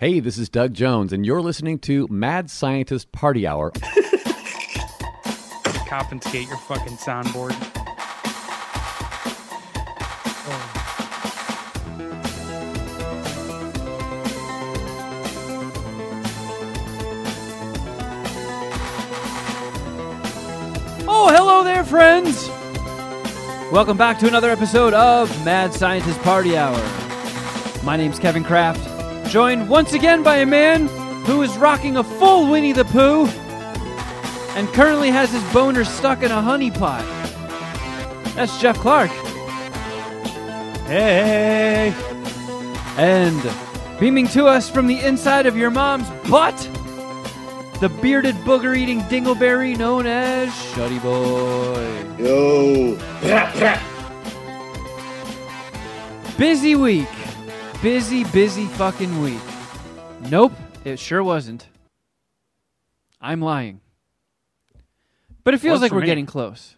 Hey, this is Doug Jones, and you're listening to Mad Scientist Party Hour. Confiscate your fucking soundboard. Oh. oh, hello there, friends! Welcome back to another episode of Mad Scientist Party Hour. My name's Kevin Kraft, joined once again by a man who is rocking a full Winnie the Pooh and currently has his boner stuck in a honey pot. That's Jeff Clark. Hey! And beaming to us from the inside of your mom's butt, the bearded booger eating dingleberry known as Shuddy Boy. Yo. Busy week. Busy, busy fucking week. Nope, it sure wasn't. I'm lying. But it feels like we're me. getting close.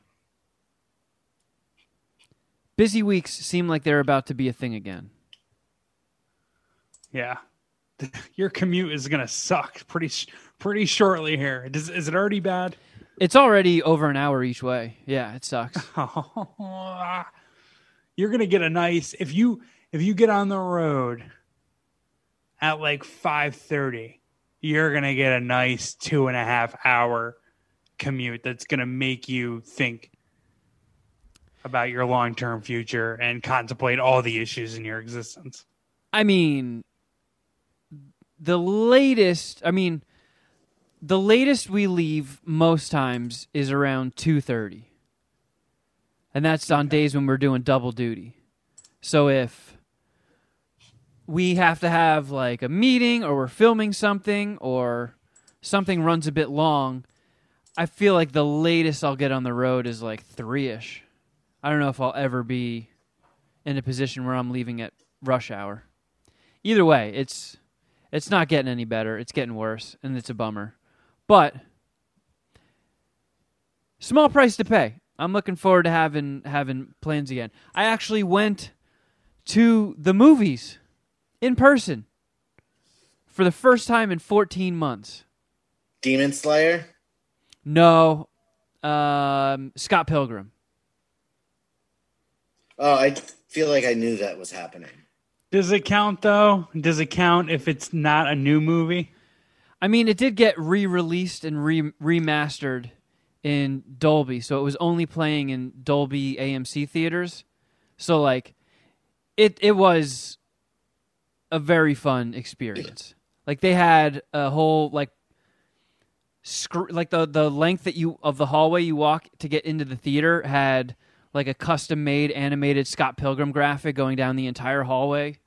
Busy weeks seem like they're about to be a thing again. Yeah. Your commute is gonna suck pretty pretty shortly here. Does, is it already bad? It's already over an hour each way. Yeah, it sucks. You're gonna get a nice if you if you get on the road at like five thirty, you're gonna get a nice two and a half hour commute that's gonna make you think about your long term future and contemplate all the issues in your existence. I mean, the latest. I mean, the latest we leave most times is around two thirty, and that's on days when we're doing double duty. So if we have to have like a meeting, or we're filming something, or something runs a bit long, I feel like the latest I'll get on the road is like three ish. I don't know if I'll ever be in a position where I'm leaving at rush hour either way, it's it's not getting any better. It's getting worse, and it's a bummer. But small price to pay. I'm looking forward to having having plans again. I actually went to the movies in person for the first time in 14 months. Demon Slayer. No, um, Scott Pilgrim. Oh, I feel like I knew that was happening. Does it count though? Does it count if it's not a new movie? I mean, it did get re-released and re- remastered in Dolby, so it was only playing in Dolby AMC theaters. So like, it it was a very fun experience. Like they had a whole like, like the the length that you of the hallway you walk to get into the theater had like a custom made animated Scott Pilgrim graphic going down the entire hallway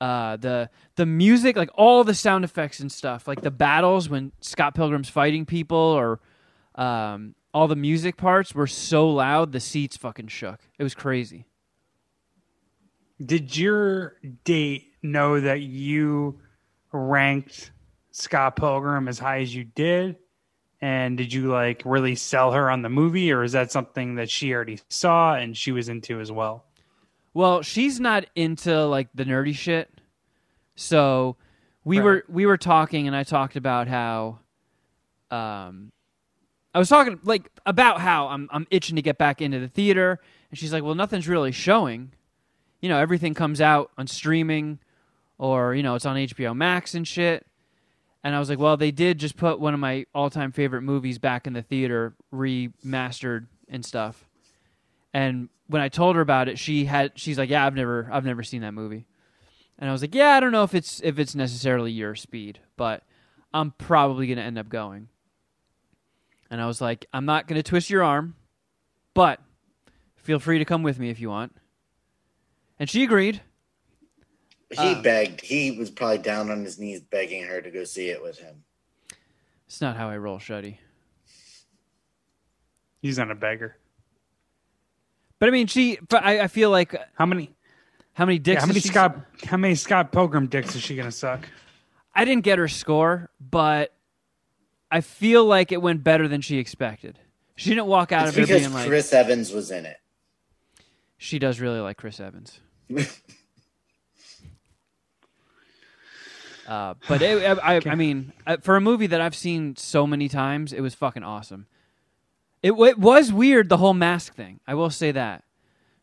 uh, the the music, like all the sound effects and stuff, like the battles when Scott Pilgrim's fighting people, or um, all the music parts were so loud the seats fucking shook. It was crazy. Did your date know that you ranked Scott Pilgrim as high as you did? And did you like really sell her on the movie, or is that something that she already saw and she was into as well? Well, she's not into like the nerdy shit, so we Right. were we were talking, and I talked about how, um, I was talking like about how I'm I'm itching to get back into the theater, and she's like, "Well, nothing's really showing, you know, everything comes out on streaming, or you know, it's on HBO Max and shit." And I was like, "Well, they did just put one of my all time favorite movies back in the theater, remastered and stuff." And when I told her about it, she had she's like, "Yeah, I've never I've never seen that movie." And I was like, "Yeah, I don't know if it's if it's necessarily your speed, but I'm probably going to end up going." And I was like, "I'm not going to twist your arm, but feel free to come with me if you want." And she agreed. He Uh. begged. He was probably down on his knees begging her to go see it with him. It's not how I roll, Shuddy. He's not a beggar. But I mean, she. But I, I feel like How many? how many dicks? Yeah, how many is she- Scott? How many Scott Pilgrim dicks is she gonna suck? I didn't get her score, but I feel like it went better than she expected. She didn't walk out It's of it because being like, Chris Evans was in it. she does really like Chris Evans. Uh, but it, I, I, I mean, uh, for a movie that I've seen so many times, it was fucking awesome. It, it was weird the whole mask thing. I will say that.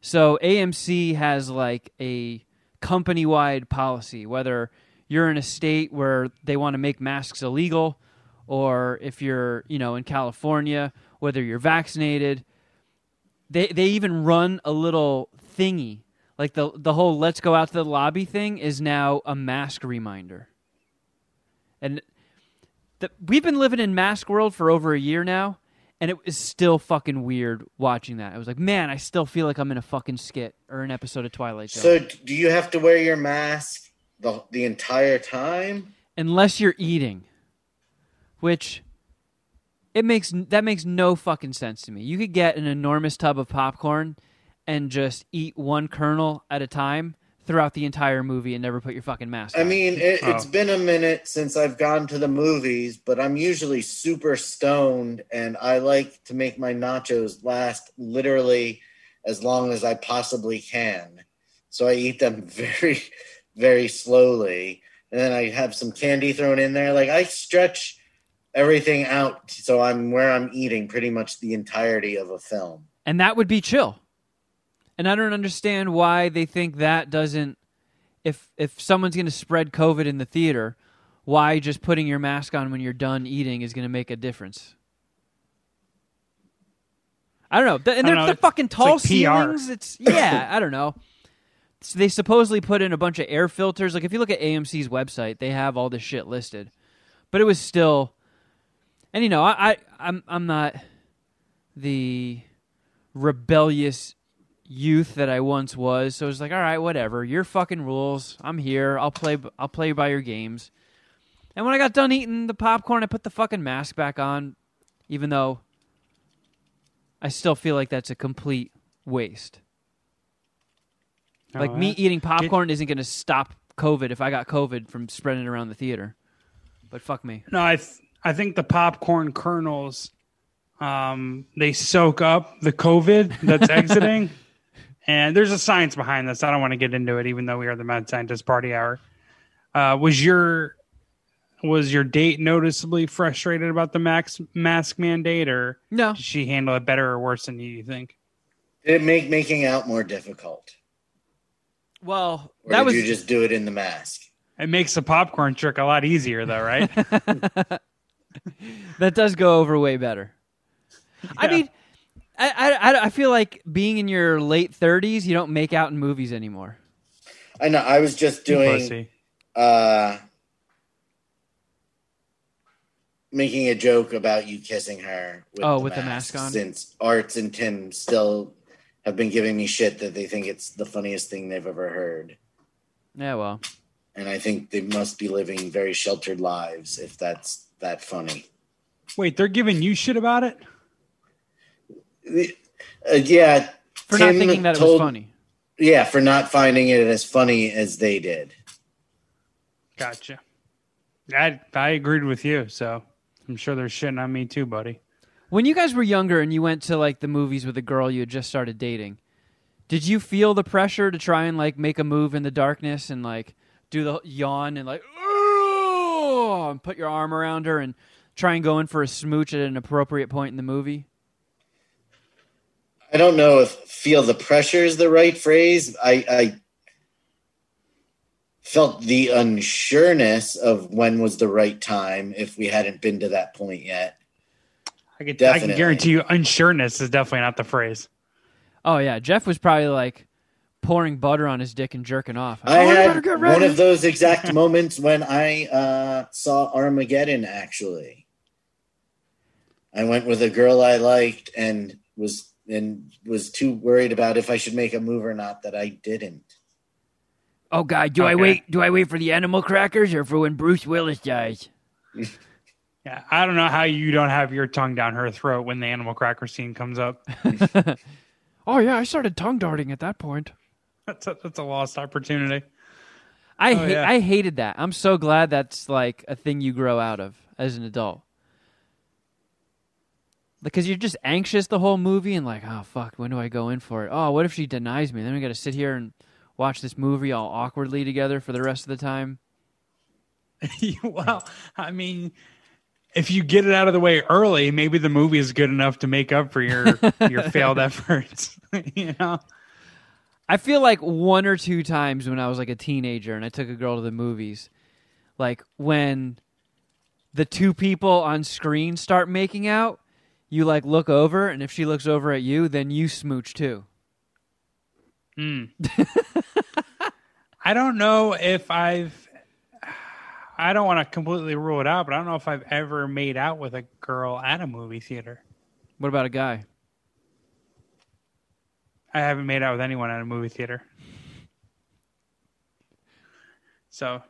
So AMC has like a company wide policy, whether you're in a state where they want to make masks illegal, or if you're you know in California, whether you're vaccinated. They they even run a little thingy like the the whole let's go out to the lobby thing is now a mask reminder. And the, we've been living in mask world for over a year now, and it is still fucking weird watching that. I was like, man, I still feel like I'm in a fucking skit or an episode of Twilight Zone. So, do you have to wear your mask the the entire time? Unless you're eating, which it makes that makes no fucking sense to me. You could get an enormous tub of popcorn and just eat one kernel at a time throughout the entire movie and never put your fucking mask I on. mean, it, oh. it's Oh. been a minute since I've gone to the movies, but I'm usually super stoned, and I like to make my nachos last literally as long as I possibly can. So I eat them very, very slowly, and then I have some candy thrown in there. Like I stretch everything out, so I'm where I'm eating pretty much the entirety of a film. and that would be chill. And I don't understand why they think that doesn't. If if someone's going to spread COVID in the theater, why just putting your mask on when you're done eating is going to make a difference? I don't know. And they're, know. they're fucking It's tall like PR. ceilings. It's yeah. I don't know. So they supposedly put in a bunch of air filters. Like if you look at AMC's website, they have all this shit listed, but it was still. And you know, I, I I'm I'm not the rebellious youth that I once was. So it's like, all right, whatever. Your fucking rules. I'm here. I'll play. I'll play by your games. And when I got done eating the popcorn, I put the fucking mask back on, even though I still feel like that's a complete waste. like Oh, me eating popcorn isn't going to stop COVID if I got COVID from spreading it around the theater. But fuck me. No, I th- I think the popcorn kernels, um, they soak up the COVID that's exiting, and there's a science behind this. I don't want to get into it, even though we are the mad scientist party hour. Uh, was your was your date noticeably frustrated about the max mask mandate, or No, did she handle it better or worse than you, you think? Did it make making out more difficult, well, or that did was you just do it in the mask? It makes the popcorn trick a lot easier, though, right? that does go over way better. I mean, I, I I feel like being in your late thirties, you don't make out in movies anymore. I know. I was just doing. Uh, making a joke about you kissing her. With Oh, the with the mask on? Since Arts and Tim still have been giving me shit that they think it's the funniest thing they've ever heard, Yeah, well, and I think they must be living very sheltered lives if that's that funny. Wait, they're giving you shit about it? Uh, yeah, for not thinking that it was funny. yeah, for not finding it as funny as they did. Gotcha. I I agreed with you, so I'm sure they're shitting on me too, buddy. When you guys were younger and you went to like the movies with a girl you had just started dating, did you feel the pressure to try and like make a move in the darkness and like do the yawn and like "Oh," and put your arm around her and try and go in for a smooch at an appropriate point in the movie? I don't know if feel the pressure is the right phrase. I, I felt the unsureness of when was the right time if we hadn't been to that point yet. I could I can guarantee you unsureness is definitely not the phrase. Oh yeah, Jeff was probably like pouring butter on his dick and jerking off. I Oh, you better had one of those exact moments when I uh, saw Armageddon. Actually, I went with a girl I liked and was and was too worried about if I should make a move or not that I didn't. Oh God, do I wait? Do I wait for the animal crackers or for when Bruce Willis dies? Yeah, I don't know how you don't have your tongue down her throat when the animal cracker scene comes up. Oh yeah, I started tongue darting at that point. That's a, that's a lost opportunity. I Oh, ha- yeah. I hated that. I'm so glad that's like a thing you grow out of as an adult. Because you're just anxious the whole movie and like, oh fuck, when do I go in for it? Oh, what if she denies me? Then we got to sit here and watch this movie all awkwardly together for the rest of the time. well, I mean, if you get it out of the way early, maybe the movie is good enough to make up for your your failed efforts. you know, I feel like one or two times when I was like a teenager and I took a girl to the movies, like when the two people on screen start making out, you like look over, and if she looks over at you, then you smooch too. Mm. I don't know if I've. I don't want to completely rule it out, but I don't know if I've ever made out with a girl at a movie theater. What about a guy? I haven't made out with anyone at a movie theater. So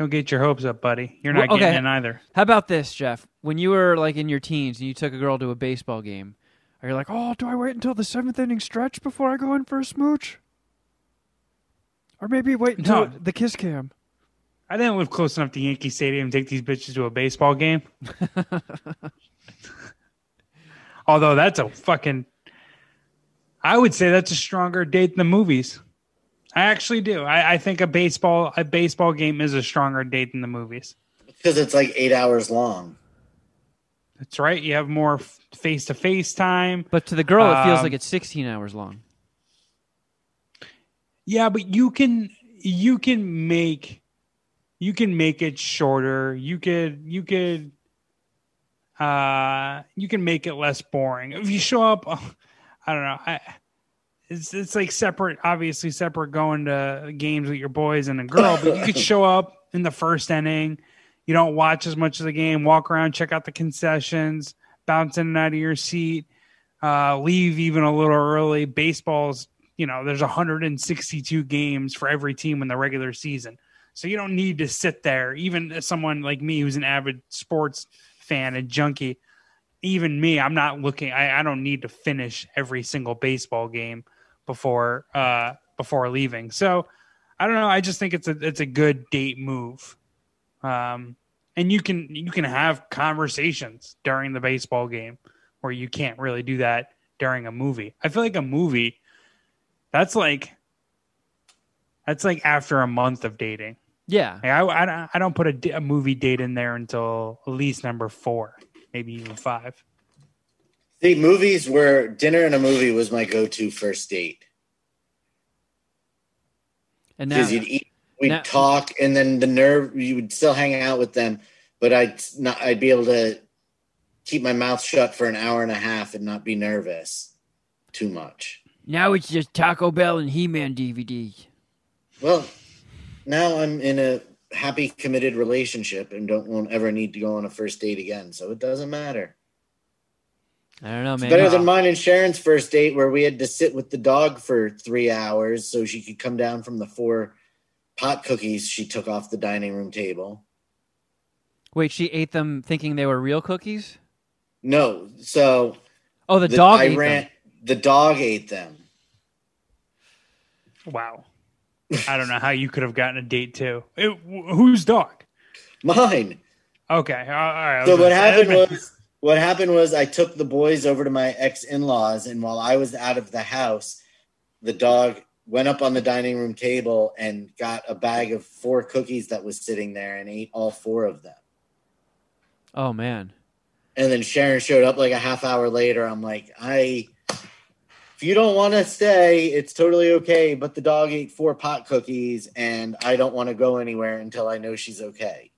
don't get your hopes up, buddy. You're not Well, getting okay. in either. How about this, Jeff? When you were like in your teens and you took a girl to a baseball game, are you like, oh, do I wait until the seventh inning stretch before I go in for a smooch? Or maybe wait until No. the kiss cam. I didn't live close enough to Yankee Stadium to take these bitches to a baseball game. Although that's a fucking, I would say that's a stronger date than the movies. I actually do. I, I think a baseball a baseball game is a stronger date than the movies. Because it's like eight hours long. That's right. You have more face to face time. But to the girl, it feels Um, like it's 16 hours long. Yeah, but you can you can make you can make it shorter. You could you could uh you can make it less boring. If you show up I don't know. I it's it's like separate obviously separate going to games with your boys and a girl, but you could show up in the first inning. You don't watch as much of the game, walk around, check out the concessions, bounce in and out of your seat, uh, leave even a little early. Baseball's you know, there's 162 games for every team in the regular season. So you don't need to sit there. Even someone like me who's an avid sports fan and junkie, even me, I'm not looking I, I don't need to finish every single baseball game before uh before leaving. So I don't know. I just think it's a it's a good date move. Um and you can you can have conversations during the baseball game where you can't really do that during a movie. I feel like a movie that's like that's like after a month of dating. Yeah. Like I, I, don't- I don't put a movie date in there until at least number four, maybe even five. See, movies were dinner and a movie was my go-to first date And because you'd eat, we'd now- talk, and then the nerve you would still hang out with them, but I'd not, I'd be able to keep my mouth shut for an hour and a half and not be nervous too much. now it's just Taco Bell and He Man DVDs. Well, now I'm in a happy, committed relationship and don't won't ever need to go on a first date again, so it doesn't matter. I don't know, It's man. better than mine and Sharon's first date where we had to sit with the dog for three hours so she could come down from the four pot cookies she took off the dining room table. Wait, she ate them thinking they were real cookies? No, so Oh, the, the- dog I ate ran. them. The dog ate them. Wow. I don't know how you could have gotten a date too. It, whose dog? Mine. Okay. All right. So what happened was what happened was I took the boys over to my ex in laws, and while I was out of the house, the dog went up on the dining room table and got a bag of four cookies that was sitting there and ate all four of them. Oh, man. And then Sharon showed up like a half hour later. I'm like, I, if you don't want to stay, it's totally okay. But the dog ate four pot cookies, and I don't want to go anywhere until I know she's okay.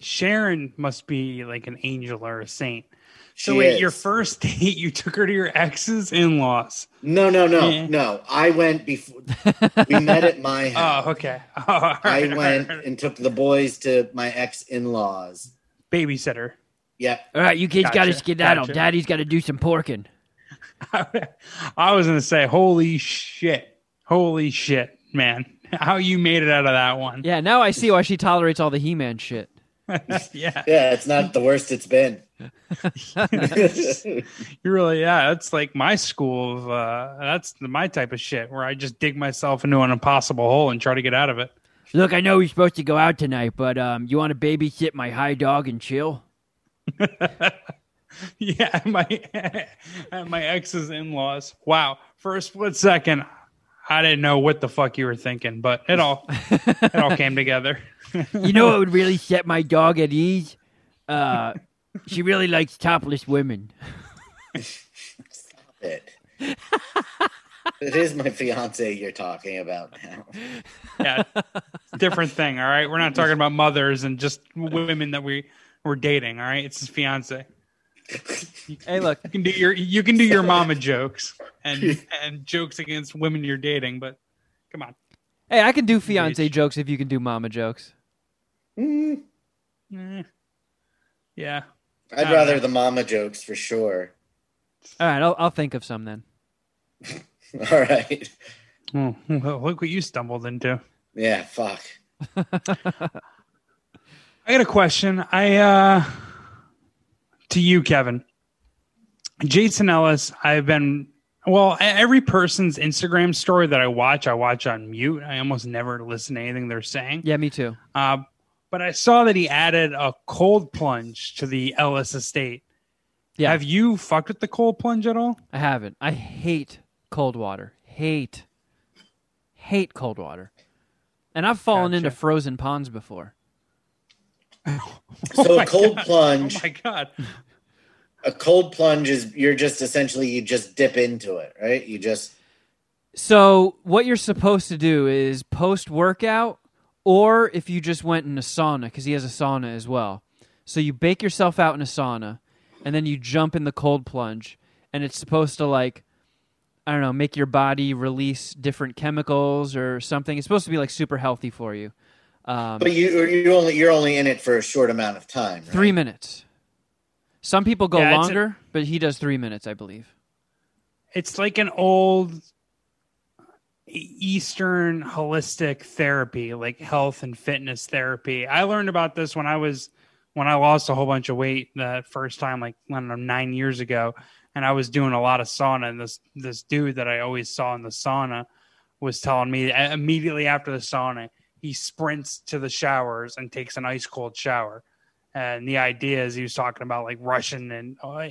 Sharon must be like an angel or a saint. So She wait, is. your first date, you took her to your ex's in-laws. No, no, no, Yeah. no. I went before we met at my oh, house. Oh, okay. Oh, all right, I went right. and took the boys to my ex in laws. babysitter. Yeah, All right, you kids got to Gotcha, skedaddle. gotcha. Daddy's got to do some porking. I was gonna say, holy shit, holy shit, man, how you made it out of that one? Yeah, now I see why she tolerates all the He Man shit. yeah, yeah. It's not the worst it's been. you really, yeah, that's like my school of, uh, that's my type of shit where I just dig myself into an impossible hole and try to get out of it. Look, I know we're supposed to go out tonight, but um, you want to babysit my high dog and chill? Yeah, my my ex's in laws. Wow, for a split second, I didn't know what the fuck you were thinking, but it all it all came together. You know what would really set my dog at ease? Uh, she really likes topless women. Stop It. it is my fiance you're talking about now. Yeah, different thing. All right, we're not talking about mothers and just women that we we're dating. All right, it's his fiance. Hey, look, You can do your you can do your mama jokes and and jokes against women you're dating, but come on. hey, I can do fiance Bitch. jokes if you can do mama jokes. Mm, Eh. Yeah. I'd rather the mama jokes for sure. All right, I'll, I'll think of some then. All right. Oh, well, look what you stumbled into. Yeah, fuck. I got a question. I uh to you, Kevin. Jason Ellis, I've been well, every person's Instagram story that I watch, I watch on mute. I almost never listen to anything they're saying. Yeah, me too. Uh, but I saw that he added a cold plunge to the Ellis estate. Yeah. Have you fucked with the cold plunge at all? I haven't. I hate cold water. Hate. Hate cold water. And I've fallen into frozen ponds before. So oh my a cold God. Oh plunge, Oh my god. a cold plunge is you're just essentially you just dip into it, right? You just So, what you're supposed to do is post workout, or if you just went in a sauna, because he has a sauna as well. So, you bake yourself out in a sauna, and then you jump in the cold plunge, and it's supposed to, like, I don't know, make your body release different chemicals or something. It's supposed to be, like, super healthy for you. Um, but you you only you're only in it for a short amount of time, right? three minutes. Some people go Yeah, it's a- longer, but he does three minutes, I believe. It's like an old Eastern holistic therapy, like health and fitness therapy. I learned about this when I was when I lost a whole bunch of weight the first time, like I don't know, nine years ago, and I was doing a lot of sauna. And this this dude that I always saw in the sauna was telling me immediately after the sauna, he sprints to the showers and takes an ice cold shower. And the idea is he was talking about like Russian and uh,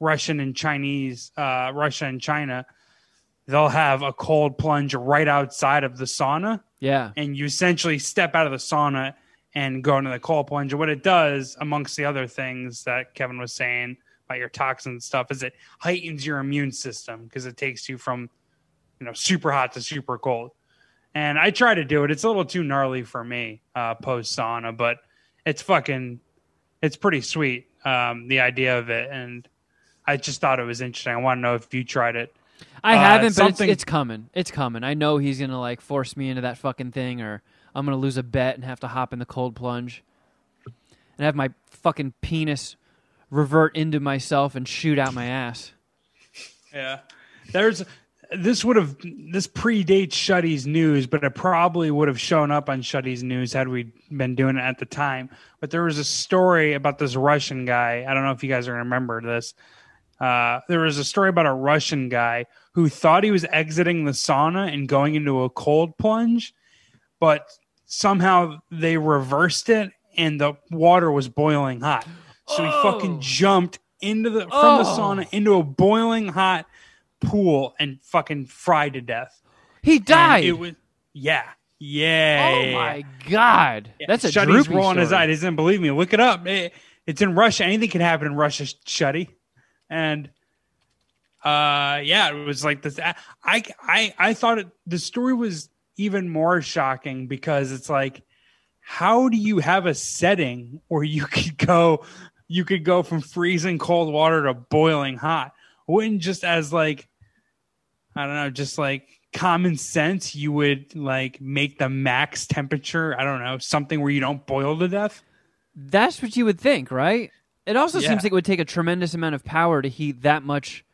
Russian and Chinese, uh, Russia and China, they'll have a cold plunge right outside of the sauna, Yeah. and you essentially step out of the sauna and go into the cold plunge. And what it does, amongst the other things that Kevin was saying about your toxins and stuff, is it heightens your immune system because it takes you from, you know, super hot to super cold. And I try to do it. It's a little too gnarly for me uh, post sauna, but it's fucking, it's pretty sweet. Um, the idea of it, and I just thought it was interesting. I want to know if you tried it. I Uh, haven't, but something- it's, it's coming. It's coming. I know he's gonna like force me into that fucking thing, or I'm gonna lose a bet and have to hop in the cold plunge, and have my fucking penis revert into myself and shoot out my ass. Yeah. There's this would have this predates Shuddy's news, but it probably would have shown up on Shuddy's news had we been doing it at the time. But there was a story about this Russian guy. I don't know if you guys are gonna remember this. Uh, there was a story about a Russian guy who thought he was exiting the sauna and going into a cold plunge, but somehow they reversed it and the water was boiling hot. So he fucking Oh. jumped into the from the Oh. sauna into a boiling hot pool and fucking fried to death. He And died. It was yeah. Yeah. oh my god, Yeah, that's a Shuddy's droopy rolling his eyes. eye. He doesn't believe me. Look it up. It- it's in Russia. Anything can happen in Russia, Shuddy. And uh yeah, it was like this. I I I thought it the story was even more shocking because it's like how do you have a setting where you could go you could go from freezing cold water to boiling hot? Wouldn't just as like I don't know, just like common sense, you would like make the max temperature, I don't know, something where you don't boil to death. That's what you would think, right? It also Yeah. seems like it would take a tremendous amount of power to heat that much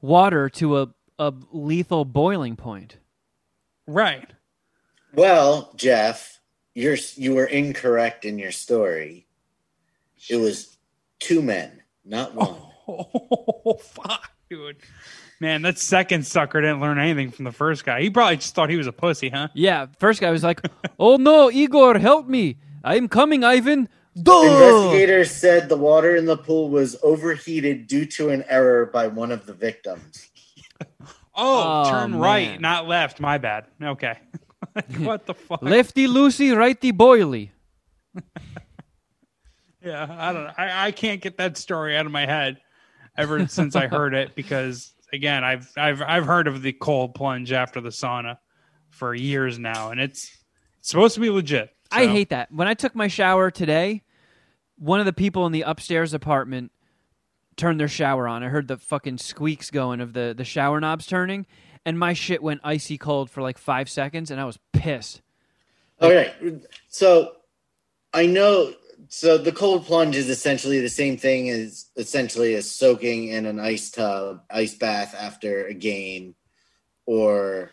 water to a, a lethal boiling point. Right. Well, Jeff, you're you were incorrect in your story. It was two men, not oh. one. Oh, Oh, fuck, dude. Man, that second sucker didn't learn anything from the first guy. He probably just thought he was a pussy, huh? Yeah, first guy was like, "Oh no, Igor, help me! I'm coming, Ivan." Duh! Investigators said the water in the pool was overheated due to an error by one of the victims. Oh, Oh, turn right, not left. My bad. Okay. what the fuck? Lefty loosey, righty boily. Yeah, I don't know. I, I can't get that story out of my head ever since I heard it because again, I've I've I've heard of the cold plunge after the sauna for years now, and it's, it's supposed to be legit. I hate that. When I took my shower today, one of the people in the upstairs apartment turned their shower on. I heard the fucking squeaks going of the, the shower knobs turning, and my shit went icy cold for like five seconds, and I was pissed. Okay, so I know. So the cold plunge is essentially the same thing as essentially as soaking in an ice tub, ice bath after a game, or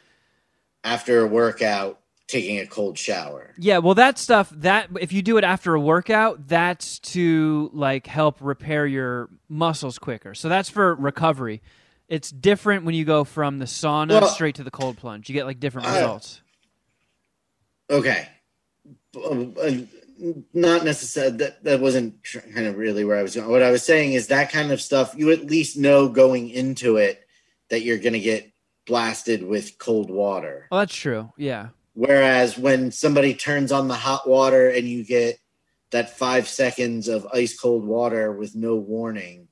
after a workout, taking a cold shower. Yeah, well, that stuff that if you do it after a workout, that's to like help repair your muscles quicker. So that's for recovery. It's different when you go from the sauna Well- straight to the cold plunge. You get like different I- results. Okay, uh, not necessarily. That that wasn't tr- kind of really where I was going. What I was saying is that kind of stuff. You at least know going into it that you're going to get blasted with cold water. Oh, that's true. Yeah. Whereas when somebody turns on the hot water and you get that five seconds of ice cold water with no warning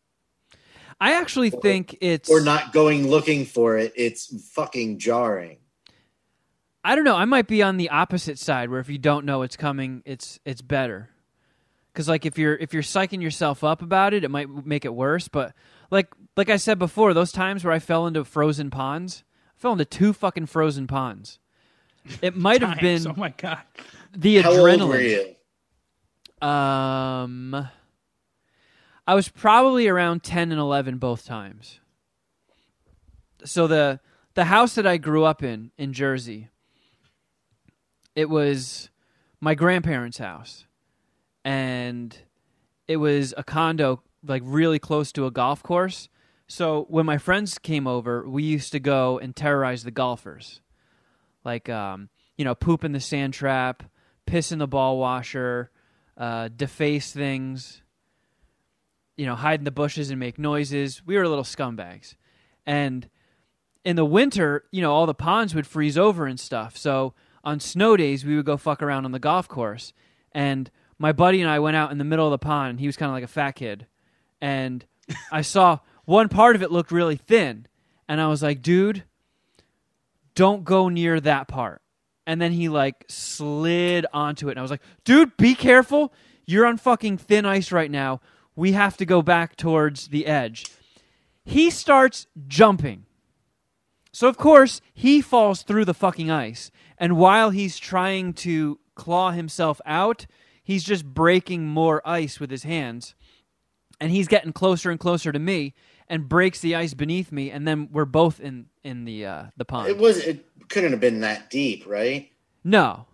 I actually Or- think it's or not going looking for it, it's fucking jarring. I don't know. I might be on the opposite side where if you don't know it's coming, it's it's better. Cuz like if you're if you're psyching yourself up about it, it might make it worse, but like like I said before, those times where I fell into frozen ponds, I fell into two fucking frozen ponds. It might have been Oh my god. the How adrenaline. old were you? Um, I was probably around ten and eleven both times. So the the house that I grew up in in Jersey, it was my grandparents' house, and it was a condo like really close to a golf course. So when my friends came over, we used to go and terrorize the golfers, like um, you know, poop in the sand trap, piss in the ball washer, uh, deface things, you know, hide in the bushes and make noises. We were little scumbags. And in the winter, you know, all the ponds would freeze over and stuff. So on snow days, we would go fuck around on the golf course. And my buddy and I went out in the middle of the pond, and he was kind of like a fat kid. And I saw one part of it looked really thin. And I was like, dude, don't go near that part. And then he like slid onto it. And I was like, dude, be careful. You're on fucking thin ice right now. We have to go back towards the edge. He starts jumping. So, of course, he falls through the fucking ice. And while he's trying to claw himself out, he's just breaking more ice with his hands. And he's getting closer and closer to me and breaks the ice beneath me. And then we're both in, in the, uh, the pond. It was it couldn't have been that deep, right? No,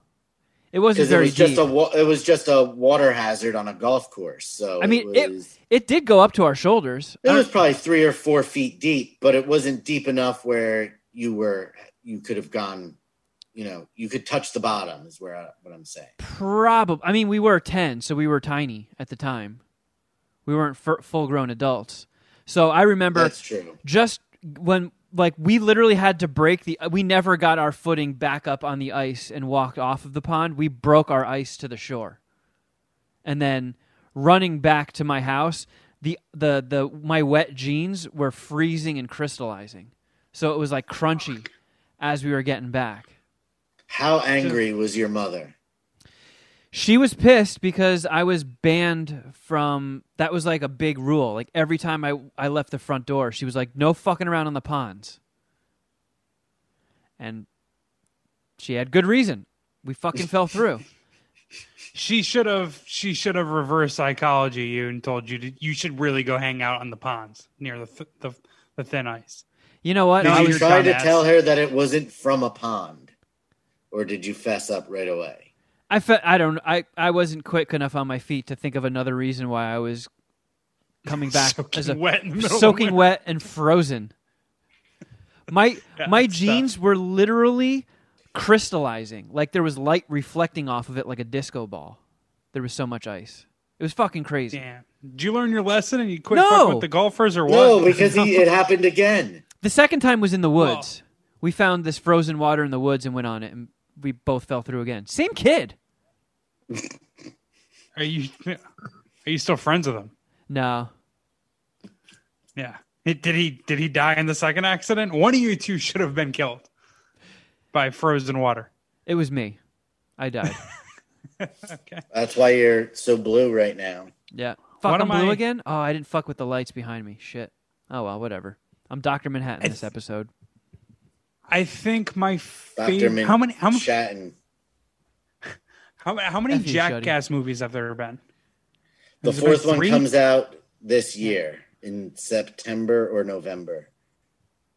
it wasn't Because it very was just deep. a it was just a water hazard on a golf course. So I mean, it was, it did go up to our shoulders. it was probably three or four feet deep, but it wasn't deep enough where you were you could have gone. You know, you could touch the bottom. Is where I, what I'm saying. probably. I mean, we were ten, so we were tiny at the time. We weren't f- full-grown adults. So I remember That's true. just when like we literally had to break the we never got our footing back up on the ice and walked off of the pond. We broke our ice to the shore. And then running back to my house the the the my wet jeans were freezing and crystallizing. So it was like crunchy as we were getting back. How angry was your mother? She was pissed because I was banned from that was like a big rule. Like every time I I left the front door, she was like, "No fucking around on the ponds." And she had good reason. We fucking fell through. She should have she should have reverse psychology you and told you to, you should really go hang out on the ponds near the th- the, the thin ice. You know what? Did I you was you're try to dumbass. tell her that it wasn't from a pond, or did you fess up right away? I fe- I don't I I wasn't quick enough on my feet to think of another reason why I was coming back Soaking as a wet in the middle of soaking wet and frozen. My Yeah, my that's jeans were literally crystallizing. Like there was light reflecting off of it like a disco ball. There was so much ice. It was fucking crazy. Damn. Did you learn your lesson and you quit No. with the golfers or what? No, because he, it happened again. The second time was in the Well- woods. We found this frozen water in the woods and went on it, and we both fell through again. Same kid. Are you are you still friends with him? No, Yeah. Did he did he die in the second accident? One of you two should have been killed by frozen water. it was me. I died. Okay. That's why you're so blue right now. yeah. Fuck, What I'm blue I- again? Oh, I didn't fuck with the lights behind me. Shit. Oh, well, whatever. I'm Dr. Manhattan I this episode. I think my Dr. favorite. How many how, many- Shatton. How, how many F you, Shuddy. Jackass movies have there been? The Has fourth one comes out this year in September or November.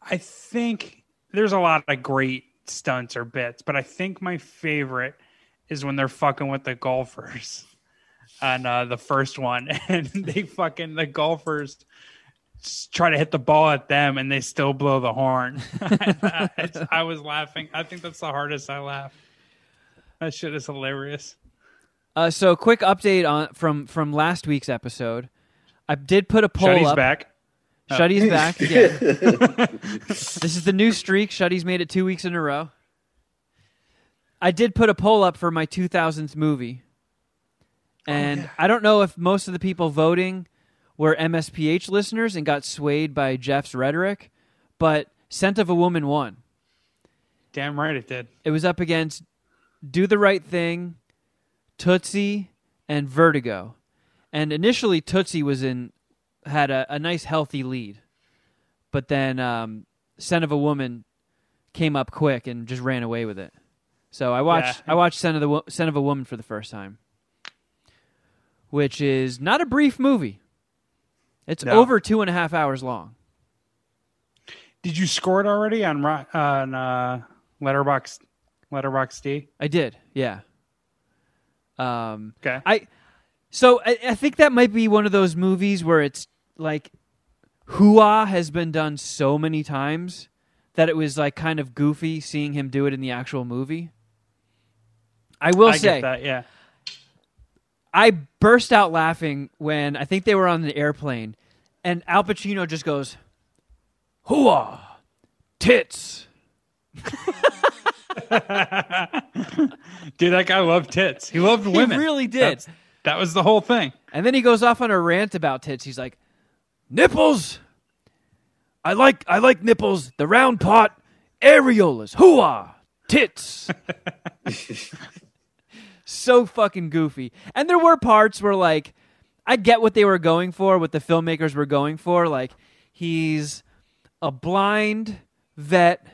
I think there's a lot of great stunts or bits, but I think my favorite is when they're fucking with the golfers on uh, the first one, and they fucking the golfers try to hit the ball at them, and they still blow the horn. I was laughing. I think that's the hardest I laugh. That shit is hilarious. Uh, so, quick update on from from last week's episode. I did put a poll up. Shuddy's up. back. Shuddy's back again. this is the new streak. Shuddy's made it two weeks in a row. I did put a poll up for my 2000th movie. And yeah. I don't know if most of the people voting were MSPH listeners and got swayed by Jeff's rhetoric, but Scent of a Woman won. Damn right it did. It was up against Do the Right Thing, Tootsie, and Vertigo. And initially, Tootsie was in had a, a nice healthy lead, but then um, Scent of a Woman came up quick and just ran away with it. So I watched Yeah. I watched Scent of the Scent of a Woman for the first time, which is not a brief movie. It's No. over two and a half hours long. Did you score it already on on uh, Letterboxd Letterbox D? I did, yeah. Um, Okay. I so I, I think that might be one of those movies where it's like Hooah has been done so many times that it was like kind of goofy seeing him do it in the actual movie. I will I say that. Yeah. I burst out laughing when I think they were on the airplane and Al Pacino just goes Hooah tits. Dude, that guy loved tits. He loved women. He really did. That's- that was the whole thing. And then he goes off on a rant about tits. He's like, "Nipples. I like I like nipples. The round pot, areolas, hooah, tits." so fucking goofy. And there were parts where like I get what they were going for, what the filmmakers were going for. Like he's a blind vet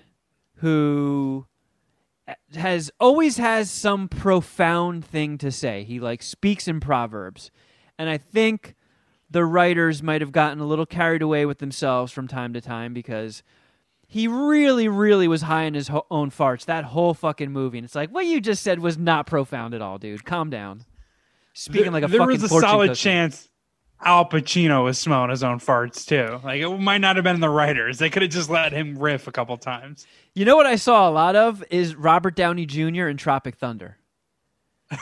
who has always has some profound thing to say. He like speaks in proverbs. And I think the writers might have gotten a little carried away with themselves from time to time because he really really was high in his ho- own farts that whole fucking movie. And it's like what you just said was not profound at all, dude. Calm down. Speaking like a there fucking was a solid cookie. chance Al Pacino was smelling his own farts too. Like it might not have been the writers. They could have just let him riff a couple times. You know what I saw a lot of is Robert Downey Jr. in Tropic Thunder.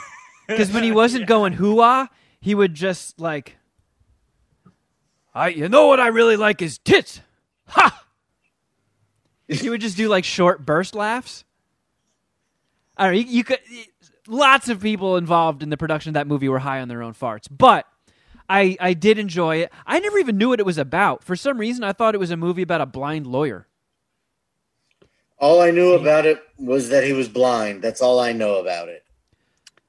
Because when he wasn't going hoo he would just like, I. You know what I really like is tits. Ha. he would just do like short burst laughs. I don't know. You, you could. Lots of people involved in the production of that movie were high on their own farts, but I I did enjoy it. I never even knew what it was about. For some reason, I thought it was a movie about a blind lawyer. All I knew about it was that he was blind. That's all I know about it.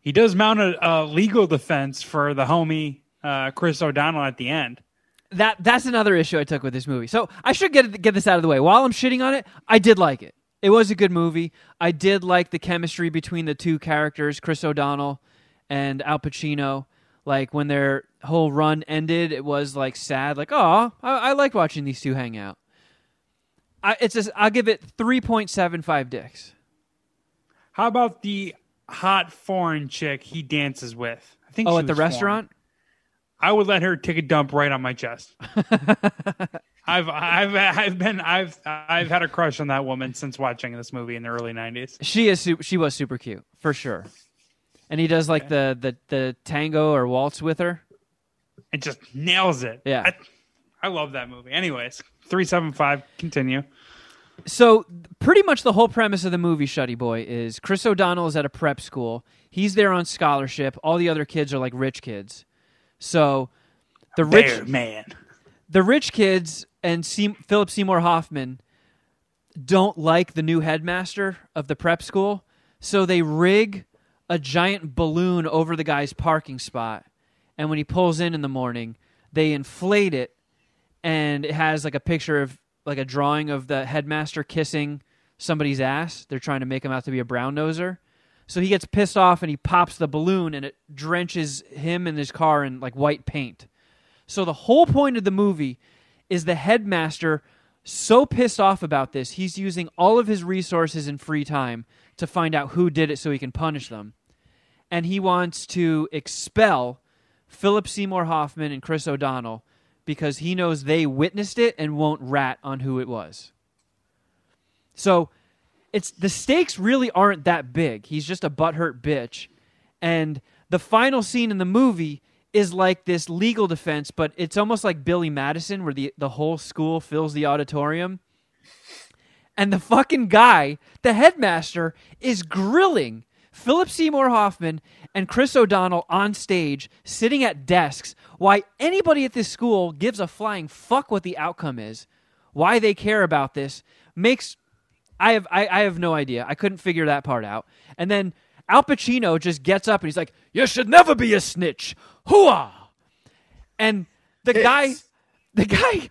He does mount a, a legal defense for the homie uh, Chris O'Donnell at the end. that that's another issue I took with this movie. So I should get get this out of the way. While I'm shitting on it, I did like it. It was a good movie. I did like the chemistry between the two characters, Chris O'Donnell and Al Pacino. Like when their whole run ended, it was like sad. Like, oh, I, I like watching these two hang out. I, it's just, I'll give it three point seven five dicks. How about the hot foreign chick he dances with? I think Oh, she at the foreign. restaurant. I would let her take a dump right on my chest. I've I've I've been I've I've had a crush on that woman since watching this movie in the early '90s. She is she was super cute for sure. And he does like the, the the tango or waltz with her. It just nails it. Yeah. I, I love that movie. Anyways, three seven five. Continue. So pretty much the whole premise of the movie Shuddy Boy is Chris O'Donnell is at a prep school. He's there on scholarship. All the other kids are like rich kids. So the rich man. the rich kids and Se- Philip Seymour Hoffman don't like the new headmaster of the prep school, so they rig a giant balloon over the guy's parking spot. And when he pulls in in the morning, they inflate it, and it has like a picture of like a drawing of the headmaster kissing somebody's ass. They're trying to make him out to be a brown noser. So he gets pissed off and he pops the balloon, and it drenches him and his car in like white paint. So the whole point of the movie is the headmaster so pissed off about this, he's using all of his resources and free time to find out who did it so he can punish them. And he wants to expel Philip Seymour Hoffman and Chris O'Donnell because he knows they witnessed it and won't rat on who it was. So it's the stakes really aren't that big. He's just a butthurt bitch. And the final scene in the movie is like this legal defense, but it's almost like Billy Madison, where the, the whole school fills the auditorium. And the fucking guy, the headmaster, is grilling Philip Seymour Hoffman and Chris O'Donnell on stage, sitting at desks. Why anybody at this school gives a flying fuck what the outcome is, why they care about this, makes I have I, I have no idea. I couldn't figure that part out. And then Al Pacino just gets up and he's like, "You should never be a snitch." Hooah! And the guy, the guy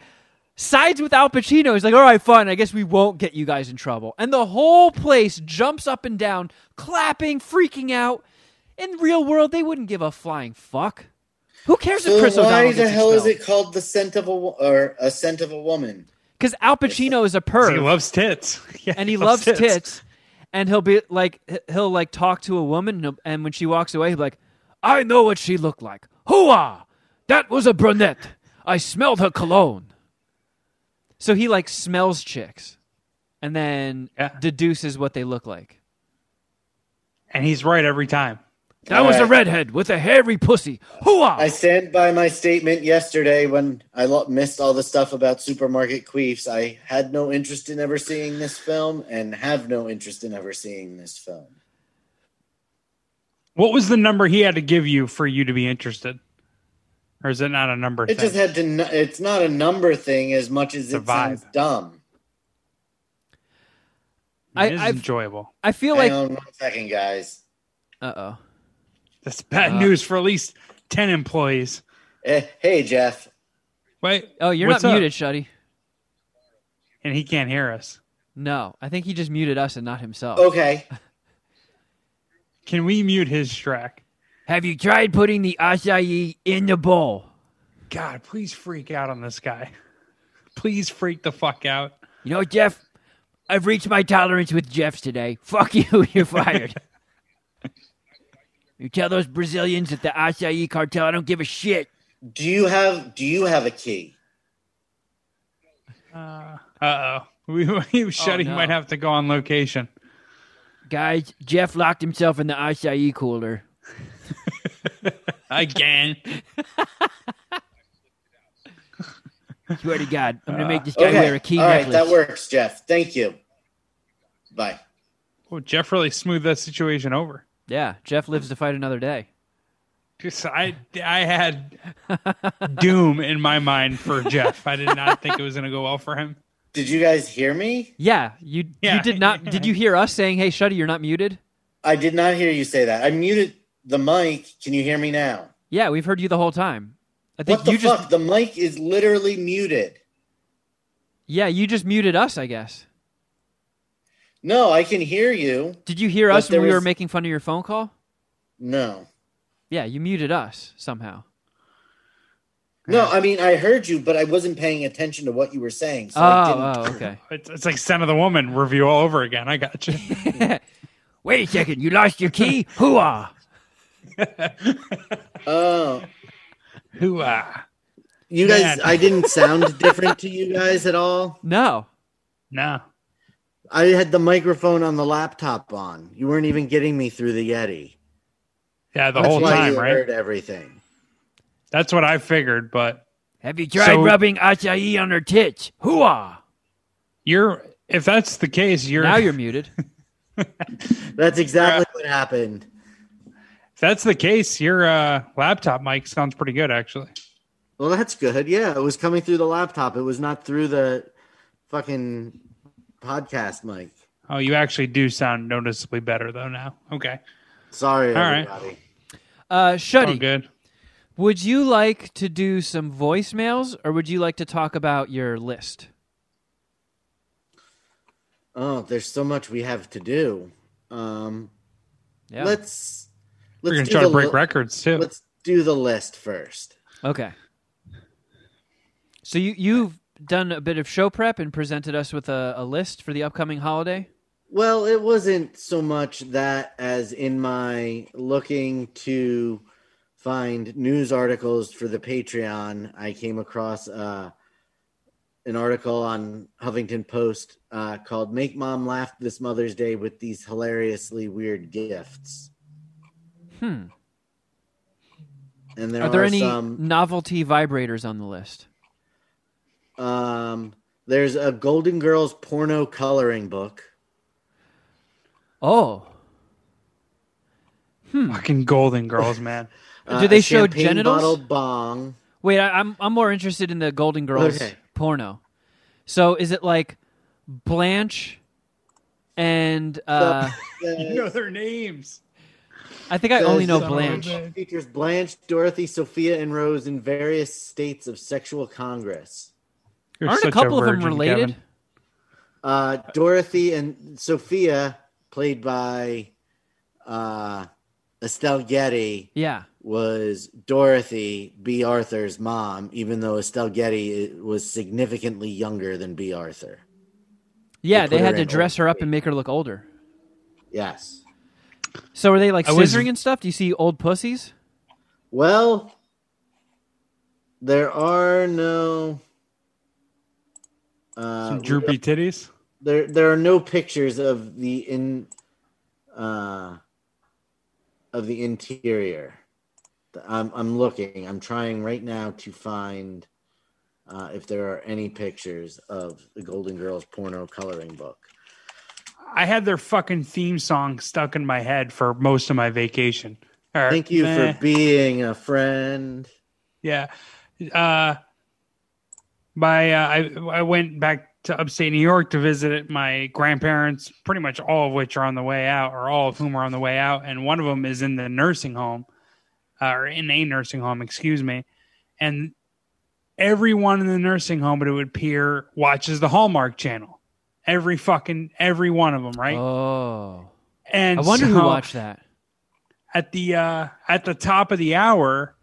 sides with Al Pacino. He's like, "All right, fine. I guess we won't get you guys in trouble." And the whole place jumps up and down, clapping, freaking out. In real world, they wouldn't give a flying fuck. Who cares if So Chris why O'Donnell the gets hell is it called the scent of a or a scent of a woman? Because Al Pacino is a perv. He loves tits. Yeah, and he loves tits. And he'll be like, he'll like talk to a woman, and, and when she walks away, he'll be like, "I know what she looked like. Hooah! That was a brunette. I smelled her cologne." So he like smells chicks, and then Yeah. deduces what they look like. And he's right every time. That was a redhead with a hairy pussy. Hooah! I stand by my statement yesterday when I lo- missed all the stuff about supermarket queefs. I had no interest in ever seeing this film and have no interest in ever seeing this film. What was the number he had to give you for you to be interested? Or is it not a number It thing? just had to. It's not a number thing as much as a it sounds dumb. I- it is I've- enjoyable. I feel Hang like, on one second, guys. uh oh. That's bad Uh, news for at least 10 employees. Eh, hey, Jeff. Wait. Oh, you're not up? muted, Shuddy. And he can't hear us. No, I think he just muted us and not himself. Okay. Can we mute his track? Have you tried putting the acai in the bowl? God, please freak out on this guy. Please freak the fuck out. You know, Jeff, I've reached my tolerance with Jeffs today. Fuck you, you're fired. you tell those Brazilians at the acai cartel I don't give a shit. Do you have Do you have a key? Uh oh. We, we Shuddy no. might have to go on location. Guys, Jeff locked himself in the acai cooler. Again. Swear to God, I'm gonna make this guy Okay. wear a key All right, necklace. that works, Jeff. Thank you. Bye. Well, Jeff really smoothed that situation over. Yeah, Jeff lives to fight another day. 'Cause I, I had doom in my mind for Jeff. I did not think it was going to go well for him. Did you guys hear me? Yeah, you Yeah. you did not. Did you hear us saying, "Hey, Shuddy, you're not muted"? I did not hear you say that. I muted the mic. Can you hear me now? Yeah, we've heard you the whole time. I think What the you fuck? just The mic is literally muted. yeah, you just muted us. I guess. No, I can hear you. Did you hear us when there we were making fun of your phone call? No. Yeah, you muted us somehow. No, I mean I heard you, but I wasn't paying attention to what you were saying. So oh, I didn't. oh, okay. It's, it's like Son of the Woman review all over again. I got you. Wait a second, you lost your key? Hooah! Oh, Hoo-ah. you guys! I didn't sound different to you guys at all. No. No. I had the microphone on the laptop on. You weren't even getting me through the Yeti. Yeah, the That's whole why time, you right? heard everything. That's what I figured, but Have you tried So- rubbing acai on her tits? Hooah! You're if that's the case, you're Now you're muted. That's exactly what happened. If that's the case, your uh, laptop mic sounds pretty good actually. Well, that's good. Yeah, it was coming through the laptop. It was not through the fucking podcast mic. Oh, you actually do sound noticeably better though now. Okay. Sorry, All right. everybody. Uh, Oh, good. would you like to do some voicemails or would you like to talk about your list? Oh, there's so much we have to do. Um, Yeah. Let's We're let's gonna try to break li- records too. Let's do the list first. Okay. So you you've done a bit of show prep and presented us with a, a list for the upcoming holiday. Well, it wasn't so much that as in my looking to find news articles for the Patreon, I came across uh, an article on Huffington Post uh, called "Make Mom Laugh This Mother's Day with These Hilariously Weird Gifts." Hmm. And there Are there any some. novelty vibrators on the list? Um, there's a Golden Girls porno coloring book. Oh, Hmm. Fucking Golden Girls, man. Do they a show champagne genitals? Bottle bong. wait, I, I'm I'm more interested in the Golden Girls Okay. porno. So is it like Blanche and uh, you know their names. I think I only know Says, Blanche. uh, Features Blanche, Dorothy, Sophia, and Rose in various states of sexual congress. You're Aren't a such couple of them related? Kevin. Uh, Dorothy and Sophia, played by uh, Estelle Getty, Yeah. was Dorothy, Bea Arthur's mom, even though Estelle Getty was significantly younger than Bea Arthur. Yeah, put they had to dress her up and make her look older. Yes. So are they like I was- scissoring and stuff? Do you see old pussies? Well, there are no. Uh, Some droopy titties. there there are no pictures of the in uh of the interior i'm i'm looking i'm trying right now to find uh if there are any pictures of the golden girls porno coloring book I had their fucking theme song stuck in my head for most of my vacation. Or, thank you meh, for being a friend yeah. Uh, my uh, I I went back to upstate New York to visit my grandparents, pretty much all of which are on the way out, or all of whom are on the way out, and one of them is in the nursing home, uh, or in a nursing home, excuse me, and everyone in the nursing home, but it would appear, watches the Hallmark Channel. Every fucking every one of them, right? Oh. and I wonder who so- watched that. at the uh at the top of the hour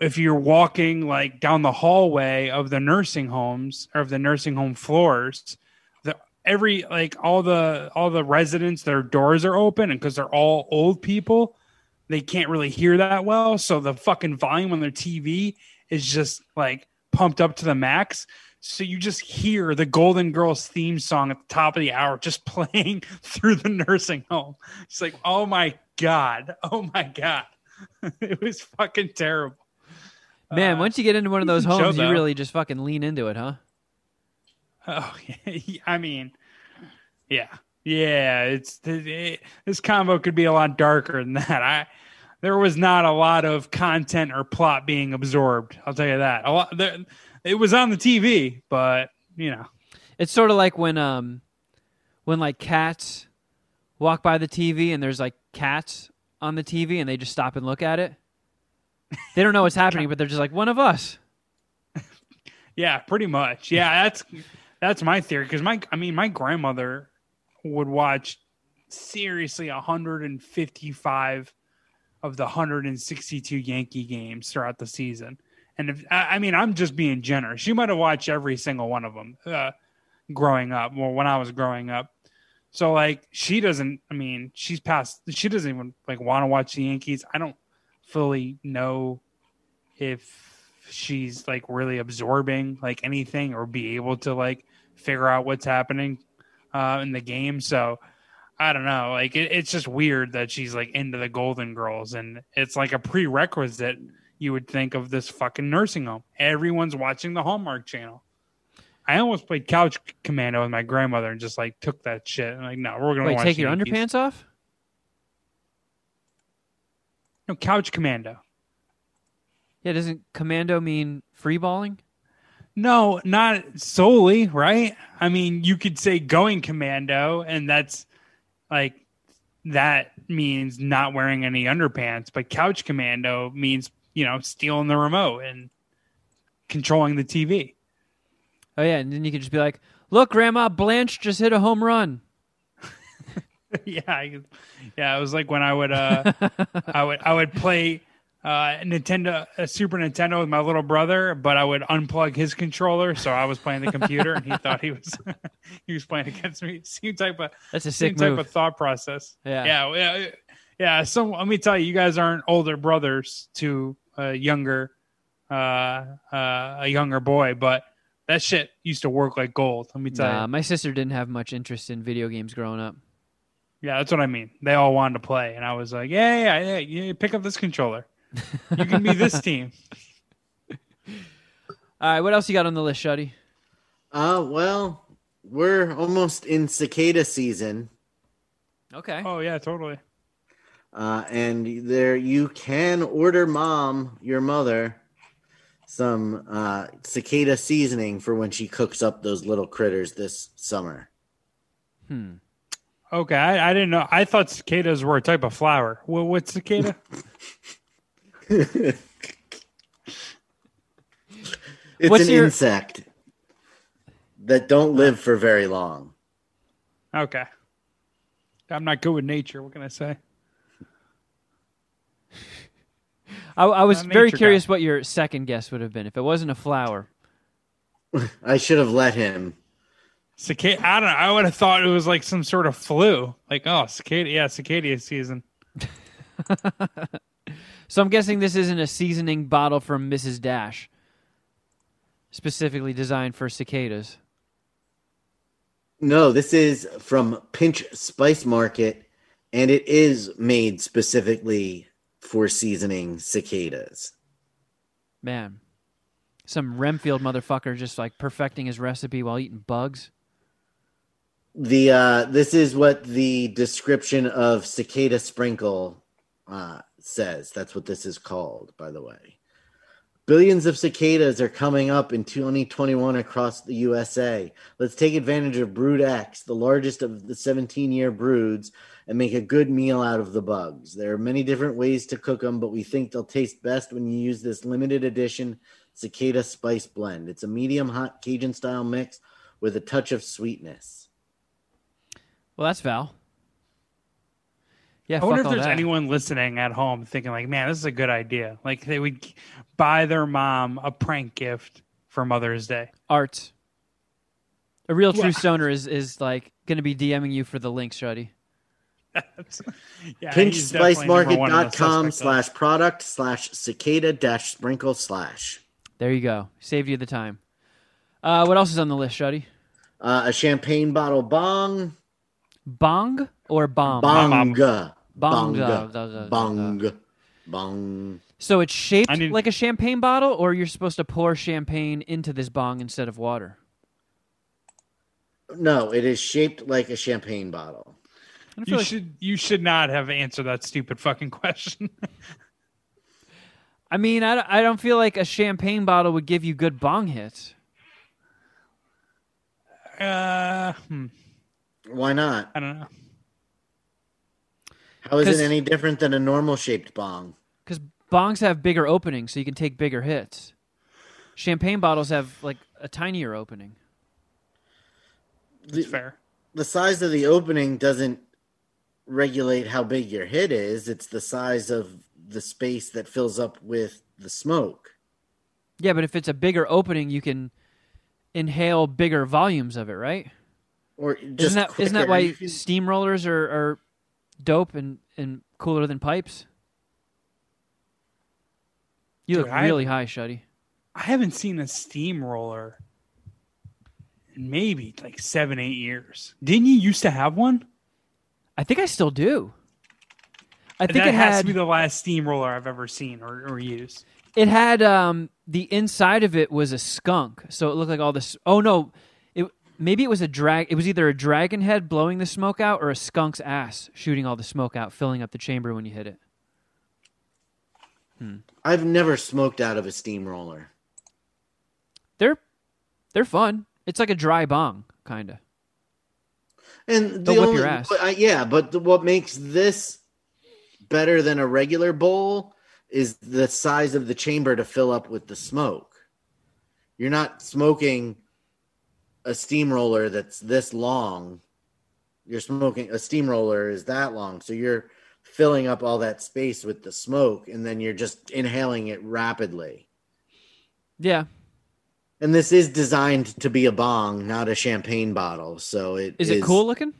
if you're walking like down the hallway of the nursing homes or of the nursing home floors the every like all the all the residents their doors are open and because they're all old people they can't really hear that well so the fucking volume on their tv is just like pumped up to the max so you just hear the golden girls theme song at the top of the hour just playing through the nursing home it's like oh my god oh my god it was fucking terrible Man, Uh, once you get into one of those homes, you really just fucking lean into it, huh? Oh. I mean, yeah, yeah. It's it, this combo could be a lot darker than that. I there was not a lot of content or plot being absorbed. I'll tell you that. A lot. There, it was on the TV, but you know, It's sort of like when um when like cats walk by the TV and there's like cats on the TV and they just stop and look at it. They don't know what's happening, but they're just like one of us. yeah, pretty much. Yeah, that's that's my theory because my I mean my grandmother would watch seriously 155 of the 162 Yankee games throughout the season. And if I, mean, I'm just being generous. She might have watched every single one of them uh, growing up, or when I was growing up. So like, she doesn't. I mean, she's past. She doesn't even like want to watch the Yankees. I don't fully know if she's like really absorbing like anything or be able to like figure out what's happening uh, in the game. So I don't know. Like it, it's just weird that she's like into the Golden Girls, and it's like a prerequisite. You would think of this fucking nursing home. Everyone's watching the Hallmark Channel. I almost played Couch Commando with my grandmother and just like took that shit. And like, no, we're gonna Wait, watch take your Yankees. underpants off? No, Couch Commando. Yeah, doesn't commando mean free balling? No, not solely, right? I mean, you could say going commando, and that's like that means not wearing any underpants, but couch commando means, you know, stealing the remote and controlling the TV. Oh yeah, and then you could just be like, "Look, Grandma, Blanche just hit a home run." yeah, I, yeah, it was like when I would uh I would I would play uh Nintendo a Super Nintendo with my little brother, but I would unplug his controller so I was playing the computer and he thought he was he was playing against me. Same type of That's a same sick type of thought process. Yeah. yeah, yeah, yeah. So let me tell you, you guys aren't older brothers to a younger, uh, uh, a younger boy, but that shit used to work like gold. Let me tell Nah, you. my sister didn't have much interest in video games growing up. Yeah, that's what I mean. They all wanted to play, and I was like, yeah, yeah, yeah. yeah pick up this controller. You can be this team. All right, what else you got on the list, Shuddy? Uh, well, we're almost in cicada season, Okay. Oh yeah, totally. Uh, and there you can order mom, your mother, some uh, cicada seasoning for when she cooks up those little critters this summer. Hmm. Okay, I, I didn't know. I thought cicadas were a type of flower. What, what's cicada? It's What's an your- insect that don't live for very long. okay. I'm not good with nature. What can I say? I, I was very nature guy. curious what your second guess would have been if it wasn't a flower. I should have let him. Cicada. I don't know. I would have thought it was like some sort of flu. Like, oh, cicada. Yeah, cicada season. So I'm guessing this isn't a seasoning bottle from Mrs. Dash, specifically designed for cicadas. No, this is from Pinch Spice Market, and it is made specifically for seasoning cicadas. Man, some Renfield motherfucker just like perfecting his recipe while eating bugs. The uh, this is what the description of cicada sprinkle uh, says. That's what this is called, by the way. Billions of cicadas are coming up in 2021 across the USA. Let's take advantage of Brood X, the largest of the 17 year broods, and make a good meal out of the bugs. There are many different ways to cook them, but we think they'll taste best when you use this limited edition cicada spice blend. It's a medium hot Cajun style mix with a touch of sweetness. Well, that's Val. Yeah, I wonder if there's that. anyone listening at home thinking like, man, this is a good idea. Like they would buy their mom a prank gift for Mother's Day. art. A real true Well- stoner is is like going to be DMing you for the link, Shuddy. yeah, he's definitely number one on the pinchspicemarket.com slash product slash cicada dash sprinkle slash There you go. Saved you the time. Uh, what else is on the list, Shuddy? uh, a champagne bottle bong Bong or bomb? bong Bong. bong bong bong So it's shaped I need- like a champagne bottle, or you're supposed to pour champagne into this bong instead of water. no it is shaped like a champagne bottle You like- should you should not have answered that stupid fucking question. I mean, I, don't- I don't feel like a champagne bottle would give you good bong hits. uh, hmm, why not I don't know. How is 'Cause- it any different than a normal shaped bong Because bongs have bigger openings, so you can take bigger hits. Champagne bottles have like a tinier opening. the, It's fair. the size of the opening doesn't regulate how big your hit is it's the size of the space that fills up with the smoke Yeah, but if it's a bigger opening, you can inhale bigger volumes of it, right? or just isn't that isn't that why You can- steamrollers are, are dope and, and cooler than pipes? You Dude, look I- really high, Shuddy. I haven't seen a steamroller in maybe like seven, eight years. Didn't you used to have one? I think I still do. I think that it has had to be the last steamroller I've ever seen or, or used. it had um the inside of it was a skunk, so it looked like all this. Oh no, maybe it was a drag. It was either a dragon head blowing the smoke out or a skunk's ass shooting all the smoke out, filling up the chamber when you hit it. I've never smoked out of a steamroller. They're they're fun. It's like a dry bong, kind of. And the They'll only, your ass. but, uh, yeah, but the, what makes this better than a regular bowl is the size of the chamber to fill up with the smoke. You're not smoking a steamroller that's this long. You're smoking a steamroller is that long, so you're filling up all that space with the smoke, and then you're just inhaling it rapidly. Yeah. And this is designed to be a bong, not a champagne bottle. So it Is it cool looking?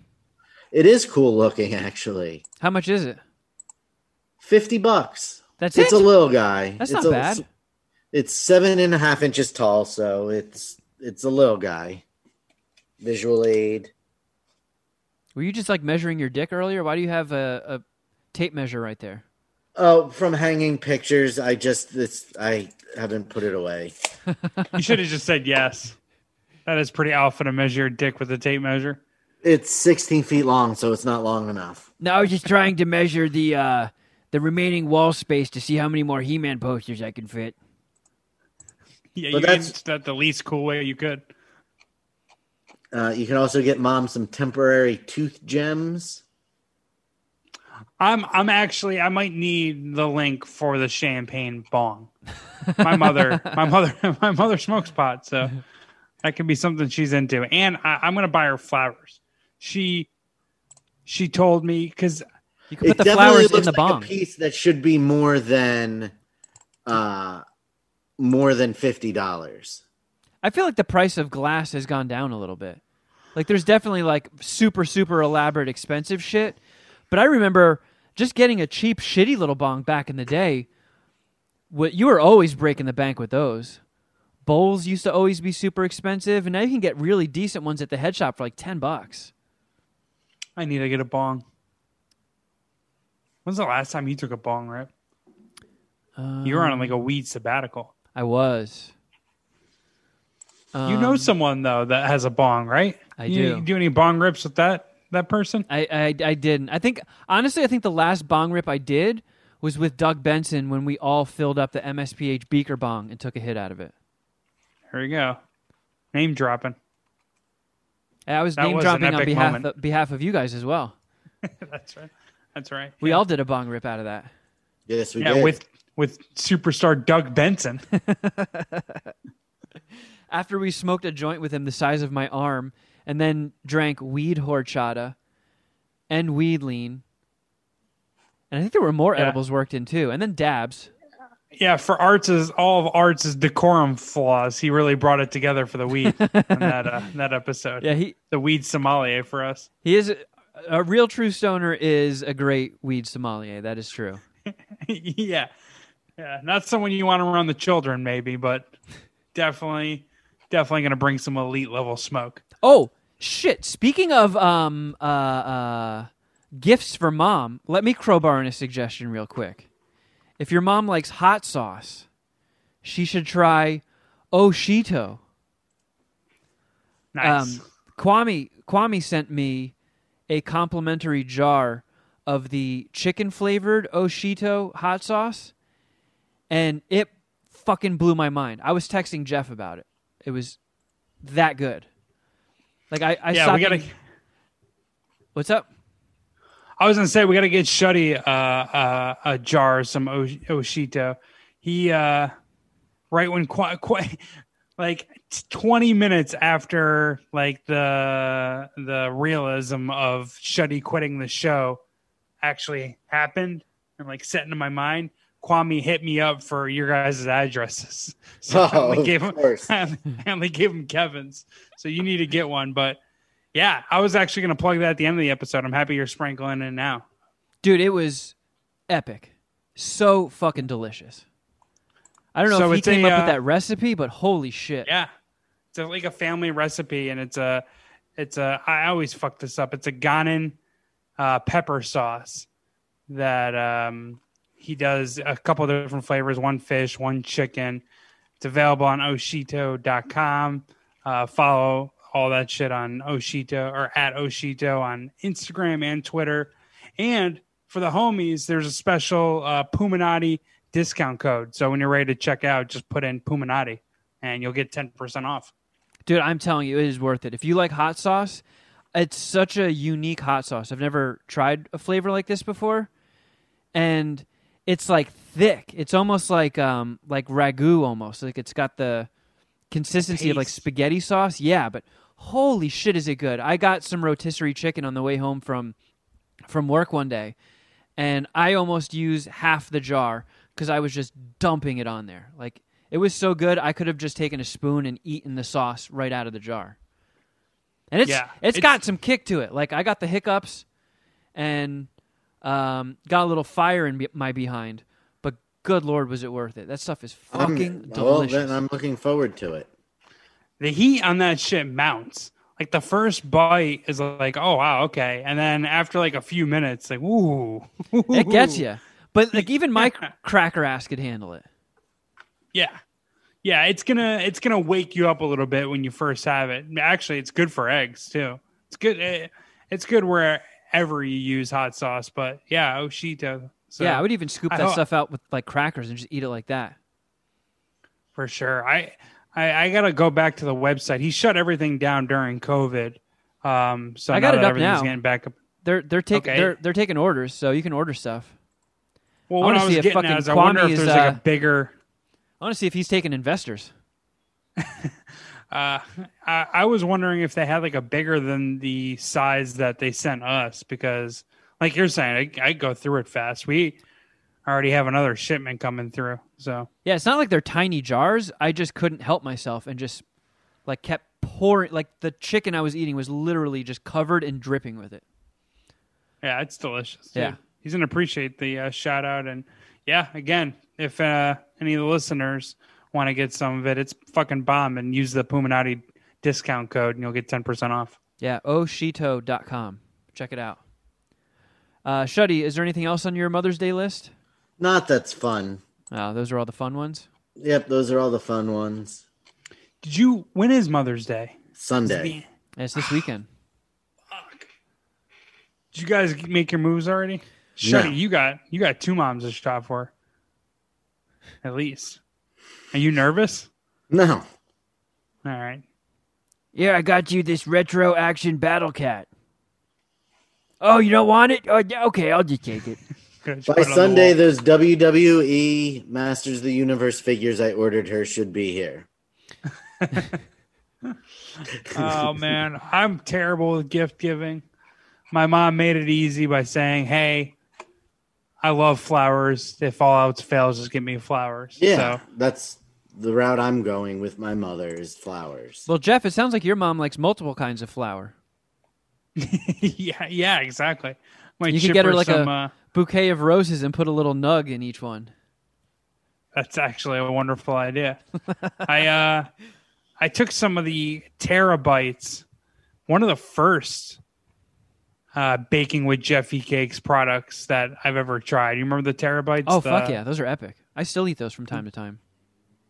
It is cool looking, actually. How much is it? Fifty bucks. That's it. It's it. a little guy. That's it's not a, bad. It's seven and a half inches tall, so it's it's a little guy. Visual aid. Were you just like measuring your dick earlier? Why do you have a, a tape measure right there? Oh, from hanging pictures, I just this I haven't put it away. You should have just said yes. That is pretty alpha to measure your dick with a tape measure. It's sixteen feet long, so it's not long enough. No, I was just trying to measure the uh, the remaining wall space to see how many more He-Man posters I can fit. Yeah, But you that's- that's that the least cool way you could. Uh, you can also get mom some temporary tooth gems. I'm I'm actually I might need the link for the champagne bong. My mother my mother my mother smokes pot, so that could be something she's into. And I, I'm gonna buy her flowers. She she told me because You can put the definitely flowers in the like bong. A piece that should be more than uh more than fifty dollars. I feel like the price of glass has gone down a little bit. Like there's definitely like super super elaborate expensive shit, but I remember just getting a cheap shitty little bong back in the day. What you were always breaking the bank with those. Bowls used to always be super expensive, and now you can get really decent ones at the head shop for like ten bucks. I need to get a bong. When's the last time you took a bong rip? you were on like a weed sabbatical. I was. you know Um, someone though that has a bong, right? I you, do. You do any bong rips with that that person? I, I I didn't. I think honestly, I think the last bong rip I did was with Doug Benson when we all filled up the MSPH beaker bong and took a hit out of it. There you go. Name dropping. I was That name was dropping on behalf moment. of, behalf of you guys as well. That's right. That's right. We Yeah. all did a bong rip out of that. Yes, we yeah did. with with superstar Doug Benson. After we smoked a joint with him the size of my arm, and then drank weed horchata and weed lean, and I think there were more Yeah. edibles worked in too, and then dabs. yeah, for Arts is all of Arts is decorum flaws. He really brought it together for the weed in that uh, that episode. Yeah, he The weed sommelier for us. he is a, a real true stoner. Is a great weed sommelier. That is true. yeah. Yeah. Not someone you want around the children, maybe, but definitely definitely gonna bring some elite level smoke. Oh shit! Speaking of um uh uh gifts for mom, let me crowbar in a suggestion real quick. If your mom likes hot sauce, she should try Oshito. Nice. Um, Kwame Kwame sent me a complimentary jar of the chicken flavored Oshito hot sauce, and it fucking blew my mind. I was texting Jeff about it. It was that good. Like I, I yeah, saw we gotta What's up? I was gonna say we got to get Shuddy uh, uh, a jar of some Oshito. He uh, right when quite quite like twenty minutes after like the the realism of Shuddy quitting the show actually happened and like set into my mind. Kwame hit me up for your guys' addresses. So I Oh, only gave him. I only gave him Kevin's. So you need to get one. But yeah, I was actually going to plug that at the end of the episode. I'm happy you're sprinkling it now. Dude, it was epic. So fucking delicious. I don't know So if he it's a, came up uh, with that recipe, but holy shit. Yeah, it's a, like a family recipe, and it's a, it's a. I always fuck this up. It's a Ghanan uh, pepper sauce that um, he does a couple of different flavors one fish, one chicken. It's available on Oshito.com. Uh, follow all that shit on Oshito or at Oshito on Instagram and Twitter. And for the homies, there's a special uh, Puminati discount code. So when you're ready to check out, just put in Puminati and you'll get 10% off. Dude, I'm telling you, it is worth it. If you like hot sauce, it's such a unique hot sauce. I've never tried a flavor like this before, and it's like thick. It's almost like um like ragu almost. Like it's got the consistency of like spaghetti sauce. Yeah, but holy shit, is it good? I got some rotisserie chicken on the way home from from work one day, and I almost used half the jar because I was just dumping it on there. Like it was so good, I could have just taken a spoon and eaten the sauce right out of the jar. And it's Yeah, it's it's- got some kick to it. Like I got the hiccups, and um, got a little fire in my behind. But good lord, was it worth it? That stuff is I'm- fucking well, delicious. then I'm looking forward to it. the heat on that shit mounts. Like the first bite is like, oh wow, okay, and then after like a few minutes, like, ooh, it gets you. But like even my Yeah. cracker ass could handle it. Yeah, yeah, it's gonna it's gonna wake you up a little bit when you first have it. Actually, it's good for eggs too. It's good. eh, It's good wherever you use hot sauce. But yeah, Oshito. So yeah, I would even scoop I that hope- stuff out with like crackers and just eat it like that. for sure. I, I I gotta go back to the website. He shut everything down during COVID. Um, so I got now it up everything's now. getting back up. They're they're taking Okay. they're they're taking orders, so you can order stuff. Well, I what I was getting at is I wonder if is, there's like uh, a bigger. I want to see if he's taking investors. Uh, I, I was wondering if they had like a bigger than the size that they sent us because, like you're saying, I, I go through it fast. We already have another shipment coming through, so Yeah, it's not like they're tiny jars. I just couldn't help myself and just like kept pouring. Like the chicken I was eating was literally just covered and dripping with it. yeah, it's delicious. dude. Yeah. he's gonna appreciate the uh, shout out and yeah, again, if uh, any of the listeners want to get some of it, it's fucking bomb and use the Puminati discount code and you'll get ten percent off. Yeah, oshito.com. Check it out. Uh, Shuddy, is there anything else on your Mother's Day list? Not that's fun. Oh, those are all the fun ones. Yep, those are all the fun ones. Did you? When is Mother's Day? Sunday. Yeah, It's this weekend. Fuck. Did you guys make your moves already? No. Shuddy, you got you got two moms to shop for. At least. Are you nervous? No. All right. Yeah, I got you this retro action battle cat. Oh, you don't want it? Oh, okay, I'll just take it. Just By put it on the Sunday, wall. those WWE Masters of the Universe figures I ordered her should be here. oh man, I'm terrible with gift giving. My mom made it easy by saying, "Hey, I love flowers. If all else fails, just give me flowers." Yeah, So, that's the route I'm going with my mother is flowers. Well, Jeff, it sounds like your mom likes multiple kinds of flower. yeah, yeah, exactly. Might You could get her like some, a- uh, Bouquet of roses and put a little nug in each one. That's actually a wonderful idea. I uh I took some of the terabytes, one of the first uh baking with Jeffy Cakes products that I've ever tried. You remember the terabytes? Oh, The- fuck yeah. Those are epic. I still eat those from time to time.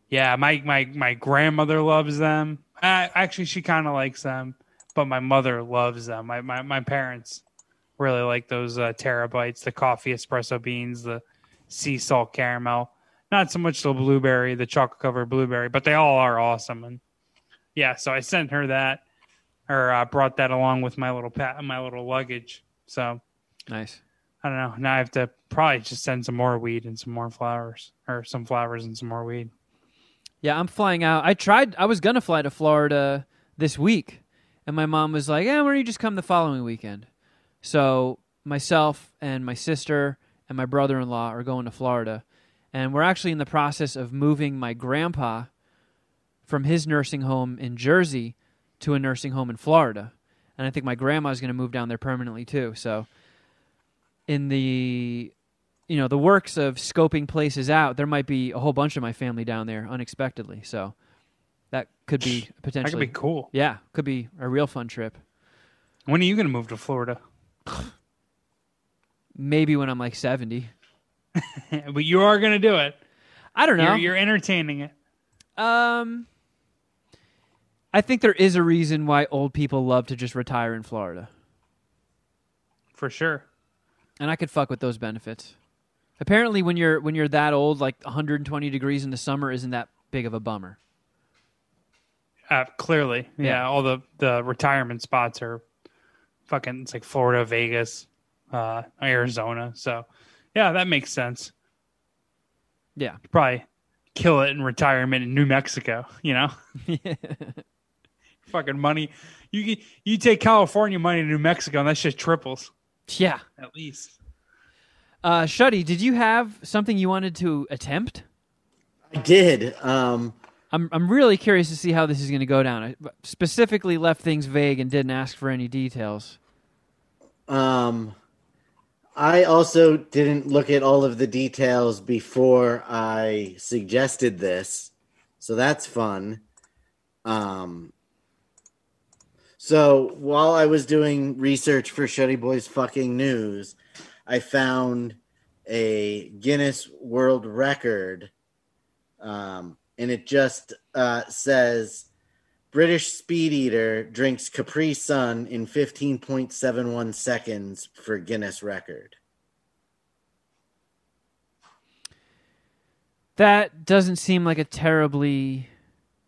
Yeah, my my my grandmother loves them. Uh, actually, she kind of likes them, but my mother loves them. My my my parents really like those uh, terabytes, the coffee espresso beans, the sea salt caramel. Not so much the blueberry, the chocolate covered blueberry, but they all are awesome. And yeah, so I sent her that, or uh, brought that along with my little pa- my little luggage. So Nice. I don't know. Now I have to probably just send some more weed and some more flowers, or some flowers and some more weed. Yeah, I'm flying out. I tried. I was gonna fly to Florida this week, and my mom was like, "Yeah, why don't you just come the following weekend?" So myself and my sister and my brother-in-law are going to Florida, and we're actually in the process of moving my grandpa from his nursing home in Jersey to a nursing home in Florida, and I think my grandma's going to move down there permanently too. So, in the you know the works of scoping places out, there might be a whole bunch of my family down there unexpectedly. So that could be That could be cool. yeah, could be a real fun trip. When are you going to move to Florida? maybe when I'm like 70. but you are going to do it. I don't know. You're, you're entertaining it. Um, I think there is a reason why old people love to just retire in Florida, For sure. and I could fuck with those benefits. Apparently, when you're when you're that old, like 120 degrees in the summer isn't that big of a bummer. Uh, clearly. Yeah. Yeah. All the, the retirement spots are fucking, it's like Florida, Vegas, uh, Arizona. So, yeah, that makes sense. Yeah, Probably kill it in retirement in New Mexico, you know? fucking money. You you take California money to New Mexico, and that shit triples yeah. at least. Uh, Shuddy, did you have something you wanted to attempt? I did. Um, I'm I'm really curious to see how this is going to go down. I specifically left things vague and didn't ask for any details. Um, I also didn't look at all of the details before I suggested this, so that's fun. Um, so while I was doing research for Shuddy Boys fucking news, I found a Guinness World Record, um, and it just uh, says British speed eater drinks Capri Sun in 15.71 seconds for Guinness record. That doesn't seem like a terribly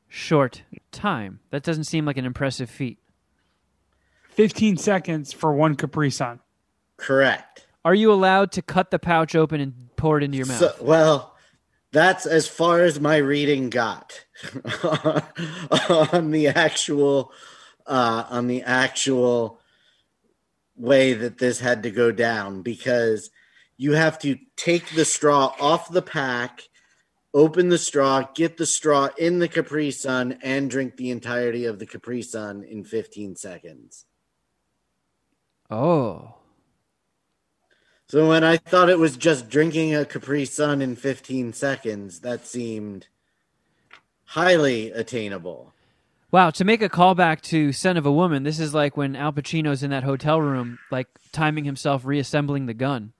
short time. That doesn't seem like an impressive feat. 15 seconds for one Capri Sun. Correct. Are you allowed to cut the pouch open and pour it into your mouth? So, well, that's as far as my reading got on the actual uh, on the actual way that this had to go down because you have to take the straw off the pack, open the straw, get the straw in the Capri Sun, and drink the entirety of the Capri Sun in 15 seconds. Oh. So when I thought it was just drinking a Capri Sun in 15 seconds, that seemed highly attainable. Wow, to make a callback to Son of a Woman, this is like when Al Pacino's in that hotel room, like timing himself reassembling the gun.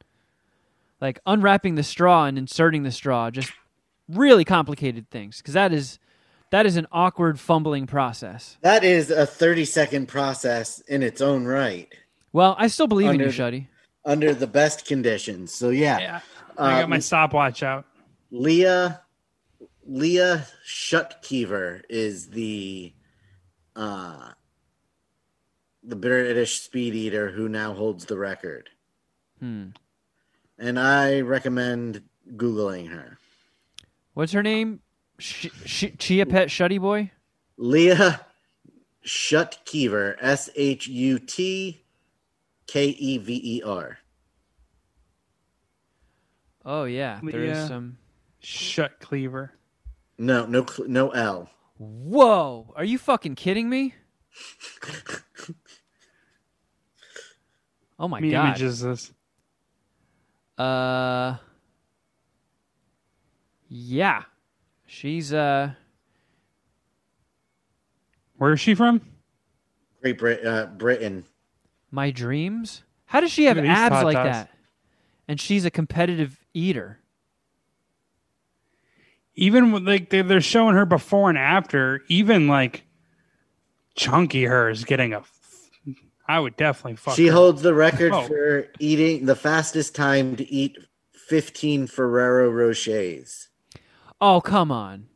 Like unwrapping the straw and inserting the straw, just really complicated things. Because that is that is an awkward fumbling process. That is a 30 second process in its own right Well, I still believe in you, Under- Shuddy. under the best conditions. So yeah, Yeah. I got my Um, stopwatch out. Leah Leah Shutkever is the uh the British speed eater who now holds the record. Hmm. And I recommend googling her. What's her name? Sh- Sh- Chia Pet Shuddy Boy? Leah Shutkever, S H U T K E V E R. Oh, yeah. There is Leah. some. Shut cleaver. No, no, cl- no L. Whoa! Are you fucking kidding me? Oh my Me god. images this. Uh Yeah. She's uh Where is she from? Great Brit- uh, Britain. My dreams? How does she have Look at abs like tatas. that? And she's a competitive eater. Even with, like they- they're showing her before and after, even like chunky her is getting a. I would definitely fuck. She her. holds the record Oh. for eating the fastest time to eat 15 Ferrero Rochers. Oh, come on.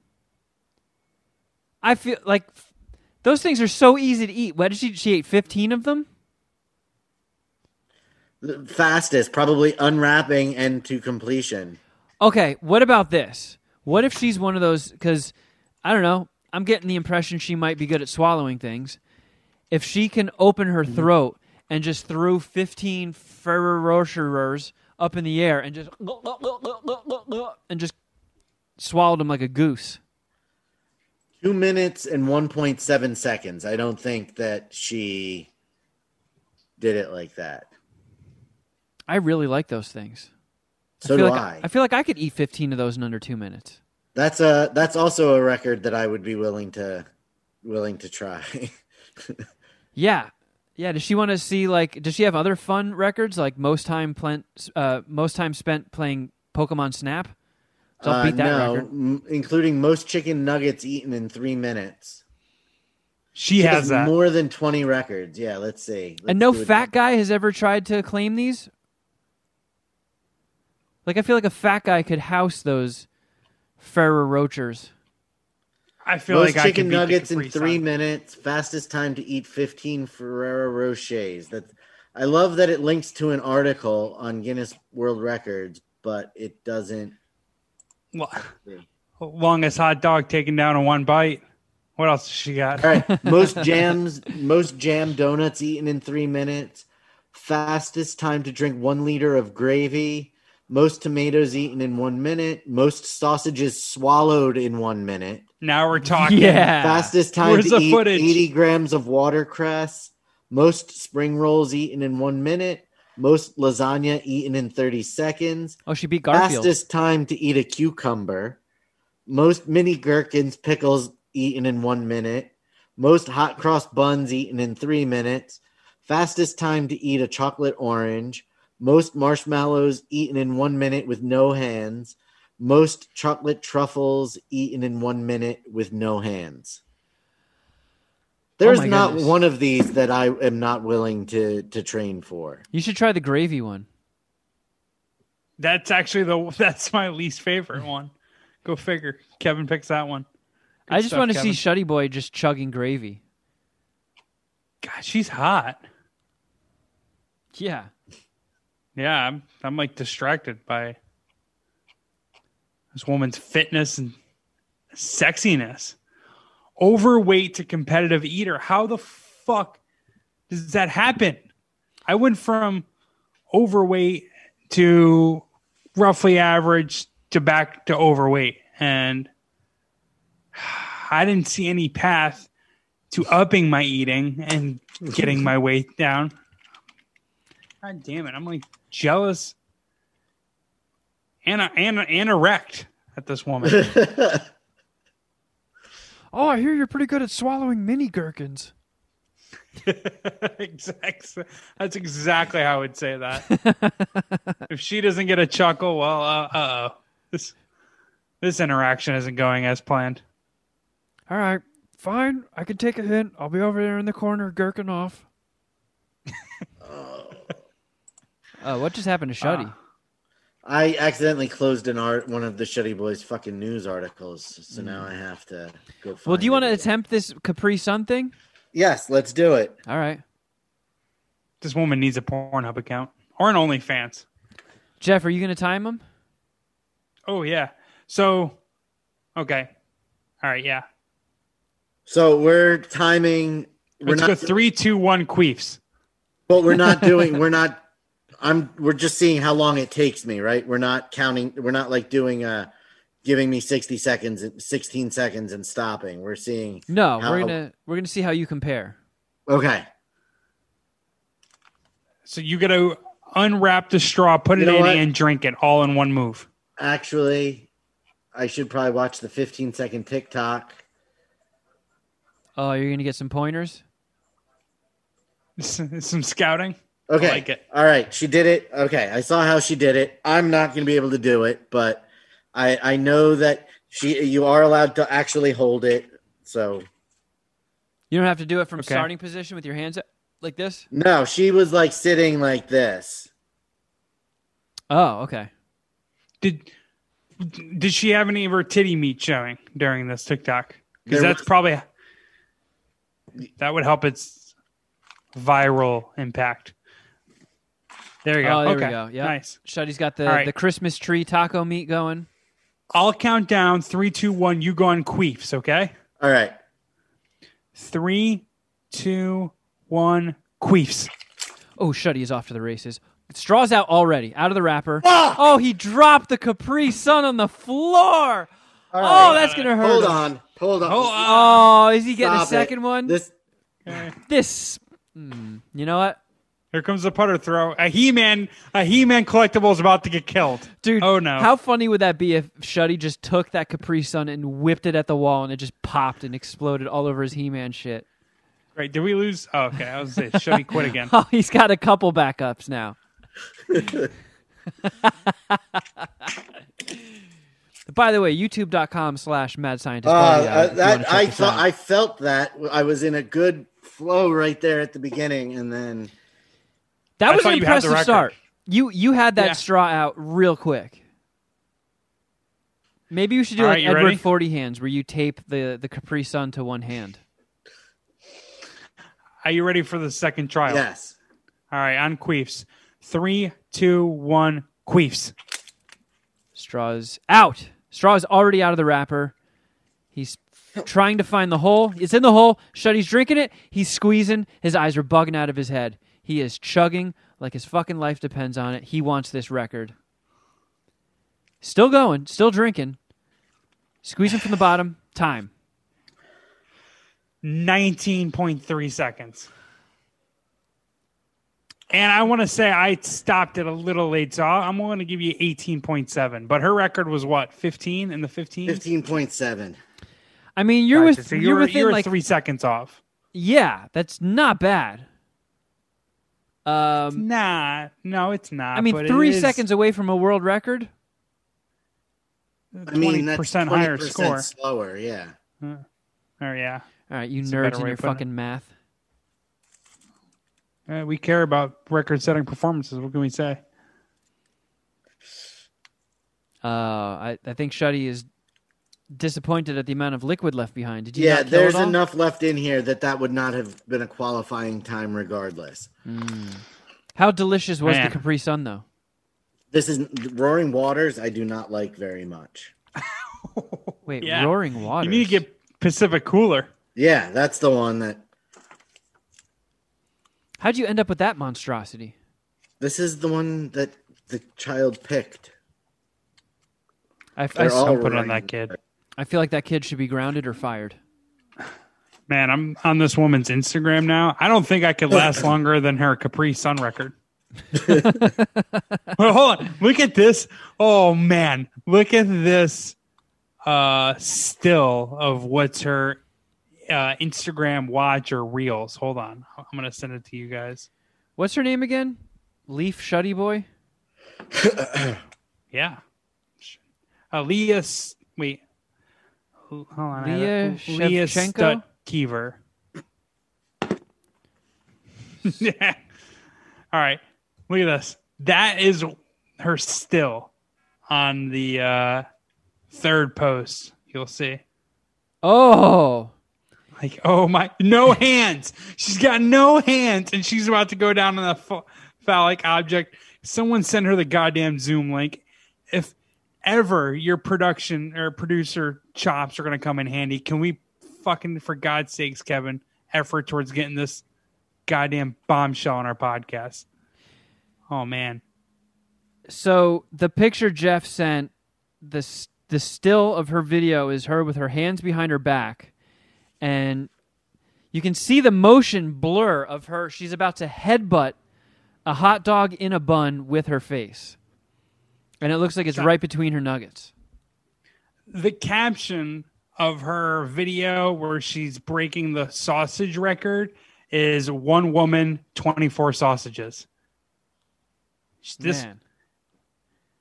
I feel like f- those things are so easy to eat. What did she she ate 15 of them? Fastest, probably unwrapping and to completion. Okay, what about this? What if she's one of those? Because I don't know. I'm getting the impression she might be good at swallowing things. If she can open her mm-hmm. throat and just threw 15 Ferrero up in the air and just and just swallowed them like a goose. Two minutes and 1.7 seconds. I don't think that she did it like that. I really like those things. So I feel do like I. I feel like I could eat 15 of those in under two minutes. That's a that's also a record that I would be willing to willing to try. Yeah, Yeah, does she want to see like? Does she have other fun records like most time plen- uh, most time spent playing Pokemon Snap? So I'll Uh, beat that no, record. m- including most chicken nuggets eaten in three minutes. She, She has that. more than twenty records. Yeah, let's see. Let's And no do it. fat guy has ever tried to claim these. Like I feel like a fat guy could house those Ferrero Rochers. I feel Most like I chicken could beat the nuggets in three Sun. minutes. Fastest time to eat fifteen Ferrero Rochers. That I love that it links to an article on Guinness World Records, but it doesn't. Lo- Longest hot dog taken down in one bite. What else has she got? All right, most jams, most jam donuts eaten in three minutes. Fastest time to drink one liter of gravy. Most tomatoes eaten in one minute. Most sausages swallowed in one minute. Now we're talking. Yeah. Fastest time Where's to the eat footage? 80 grams of watercress. Most spring rolls eaten in one minute. Most lasagna eaten in 30 seconds. Oh, she beat Garfield. Fastest time to eat a cucumber. Most mini gherkins, pickles eaten in one minute. Most hot cross buns eaten in three minutes. Fastest time to eat a chocolate orange. Most marshmallows eaten in one minute with no hands. Most chocolate truffles eaten in one minute with no hands. There's Oh not goodness. one of these that I am not willing to to train for. You should try the gravy one. That's actually the that's my least favorite one. Go figure. Kevin picks that one. Good I just stuff, want to Kevin. see Shuddy Boy just chugging gravy. God, she's hot. Yeah. Yeah, I'm I'm like distracted by this woman's fitness and sexiness. Overweight to competitive eater. How the fuck does that happen? I went from overweight to roughly average to back to overweight and I didn't see any path to upping my eating and getting my weight down. God damn it! I'm like jealous and and and erect at this woman. Oh, I hear you're pretty good at swallowing mini gherkins. exactly. That's exactly how I would say that. if she doesn't get a chuckle, well, uh oh, this this interaction isn't going as planned. All right, fine. I can take a hint. I'll be over there in the corner gherkin off. Uh, what just happened to Shuddy? Ah. I accidentally closed an art one of the Shuddy Boys fucking news articles, so now I have to go. Find Well, do you want to attempt this Capri Sun thing? Yes, let's do it. All right, This woman needs a Pornhub account or an OnlyFans. Jeff, are you going to time him? Oh yeah. So, okay. All right. Yeah. So we're timing. We're Let's not, go three, two, one. Queefs. but we're not doing. We're not. I'm. We're just seeing how long it takes me. Right. We're not counting. We're not like doing a, giving me sixty seconds, sixteen seconds, and stopping. We're seeing. No, How- we're gonna we're gonna see how you compare. Okay. So you got to unwrap the straw, put You it in, what? and drink it all in one move. Actually, I should probably watch the fifteen second TikTok. Oh, you're gonna get some pointers. Some scouting. Okay. like it. All right. She did it. Okay. I saw how she did it. I'm not going to be able to do it, but I I know that she you are allowed to actually hold it. So You don't have to do it from Okay. starting position with your hands up like this. no, she was like sitting like this. Oh, okay. Did did she have any of her titty meat showing during this TikTok? Because that's was- probably that would help its viral impact. There you go. Oh, there okay. we go. Yeah. Nice. Shuddy's got the All right. the Christmas tree taco meat going. I'll count down three, two, one. You go on queefs, okay? All right. Three, two, one. Queefs. Oh, Shuddy is off to the races. Straw's out already, out of the wrapper. Oh, he dropped the Capri Sun on the floor. All Oh, that's gonna hurt. Hold him. on. Hold on. Oh, Oh, is he getting a Stop it. second one? This okay. This, hmm, you know what, Here comes the putter throw. A He-Man, a He-Man collectible is about to get killed. dude? Oh, no. How funny would that be if Shuddy just took that Capri Sun and whipped it at the wall and it just popped and exploded all over his He-Man shit? Right? Did we lose? Oh, okay. I was gonna say, should he quit again? Oh, he's got a couple backups now. By the way, youtube.com slash mad scientist. Uh, uh, if you wanna that I this thought. I felt that I was in a good flow right there at the beginning, and then that I was an you had the impressive record. start. You you had that Yeah. straw out real quick. Maybe you should do All like right, Edward ready? Forty Hands, where you tape the the Capri Sun to one hand. Are you ready for the second trial? yes, All right, on queefs. Three, two, one, queefs. Straws out. Straw is already out of the wrapper. He's trying to find the hole. It's in the hole. Shuddy's drinking it. He's squeezing. His eyes are bugging out of his head. He is chugging like his fucking life depends on it. He wants this record. Still going. Still drinking. Squeezing from the bottom. Time. 19.3 seconds. And I want to say I stopped it a little late, so I'm going to give you 18.7. But her record was what, 15 in the 15? fifteen point seven. I mean, you're Gotcha. with so you're, you're, within you're like three seconds off. yeah. That's not bad. Um, Nah, no, it's not. I mean, but three is seconds away from a world record. I mean, that's 20% higher score. slower. Yeah, Oh, yeah. All right, you That's a nerds better and your of putting it. fucking math. Uh, we care about record setting performances. What can we say? Uh, I, I think Shuddy is disappointed at the amount of liquid left behind. Did you? yeah. There's enough left in here that that would not have been a qualifying time, regardless. Hmm. How delicious was Man. the Capri Sun, though? This is Roaring Waters. I do not like very much. Wait, Yeah. Roaring Waters. You need to get Pacific Cooler. Yeah, that's the one that. How'd you end up with that monstrosity? This is the one that the child picked. I, I, They're all put it on that kid. I feel like that kid should be grounded or fired. Man, I'm on this woman's Instagram now. I don't think I could last longer than her Capri Sun record. well, hold on. Look at this. Oh man, look at this uh still of what's her uh Instagram watch or reels. Hold on. I'm going to send it to you guys. What's her name again? Leaf Shuddy Boy. Yeah. Uh, Leah S- wait. Hold on. Leah Shevchenko? Shutkever. yeah. All right. Look at this. That is her still on the uh, third post. You'll see. Oh, Like, oh my, no hands. She's got no hands, and she's about to go down on the ph- phallic object. Someone send her the goddamn Zoom link. If ever your production or producer chops are going to come in handy, can we fucking, for God's sakes, Kevin, effort towards getting this goddamn bombshell on our podcast? Oh man, so the picture Jeff sent, the the still of her video is her with her hands behind her back, and you can see the motion blur of her. She's about to headbutt a hot dog in a bun with her face, and it looks like it's right between her nuggets. the caption of her video where she's breaking the sausage record is one woman, 24 sausages. This Man.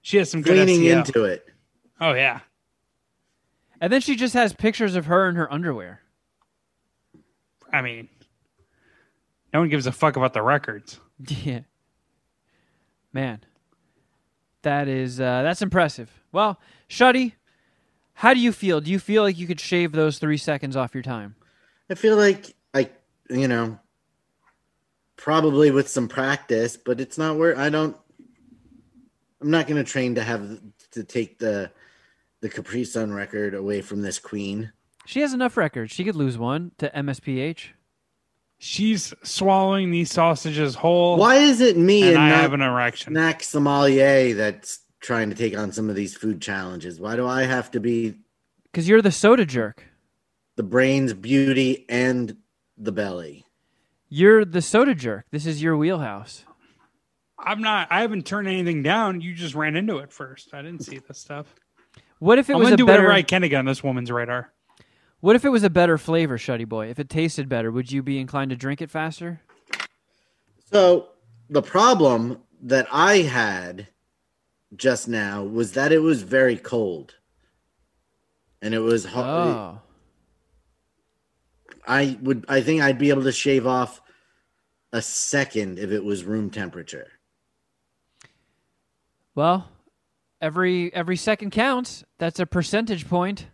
she has some good Leaning SEO. into it. Oh yeah, And then she just has pictures of her in her underwear. I mean, no one gives a fuck about the records. Yeah. Man. That is uh that's impressive. Well, Shuddy, how do you feel? Do you feel like you could shave those three seconds off your time? I feel like I, you know, probably with some practice, but it's not where I don't. I'm not going to train to have to take the the Capri Sun record away from this queen. She has enough records. She could lose one to MSPH. She's swallowing these sausages whole. Why is it me And and, I not have an erection. snack sommelier that's trying to take on some of these food challenges? Why do I have to be Because you're the soda jerk. the brains, beauty, and the belly? You're the soda jerk. This is your wheelhouse. I'm not. I haven't turned anything down. You just ran into it first. I didn't see this stuff. What if it I'm was gonna a do better whatever I can to get on this woman's radar. What if it was a better flavor, Shuddy Boy? If it tasted better, would you be inclined to drink it faster? So the problem that I had just now was that it was very cold. And it was hard. Oh. I would I think I'd be able to shave off a second if it was room temperature. Well, every every second counts. That's a percentage point.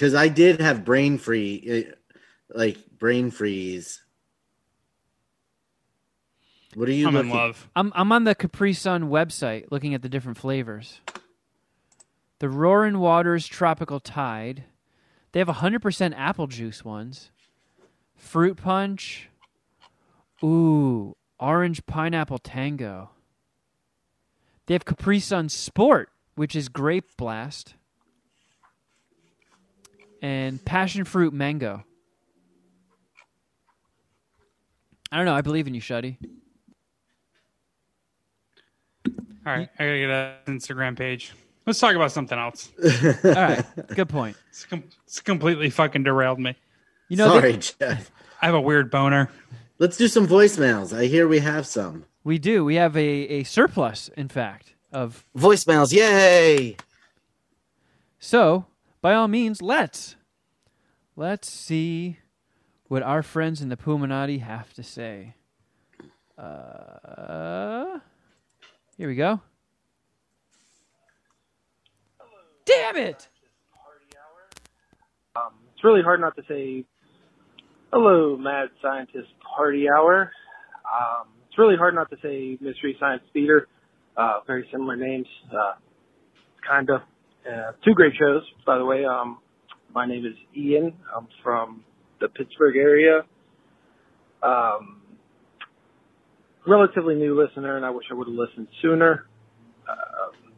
Cuz I did have brain free uh, like brain freeze. What are you I'm in love. I'm I'm on the Capri Sun website looking at the different flavors. The Roaring Waters Tropical Tide. They have 100% apple juice ones. Fruit punch. Ooh, orange pineapple tango. They have Capri Sun Sport, which is grape blast. And passion fruit mango. I don't know. I believe in you, Shuddy. All right, I gotta get an Instagram page. Let's talk about something else. All right, good point. It's, com- it's completely fucking derailed me. You know, Sorry, they- Jeff. I have a weird boner. Let's do some voicemails. I hear we have some. we do. We have a, a surplus, in fact, of Voicemails, yay! so. By all means, let's let's see what our friends in the Puminati have to say. Uh, here we go. Damn it! Um, it's really hard not to say, hello, Mad Scientist Party Hour. Um, it's really hard not to say Mystery Science Theater. Uh, very similar names, uh, kind of. Uh, two great shows, by the way. Um, my name is Ian. I'm from the Pittsburgh area. Um, relatively new listener, and I wish I would have listened sooner. Um,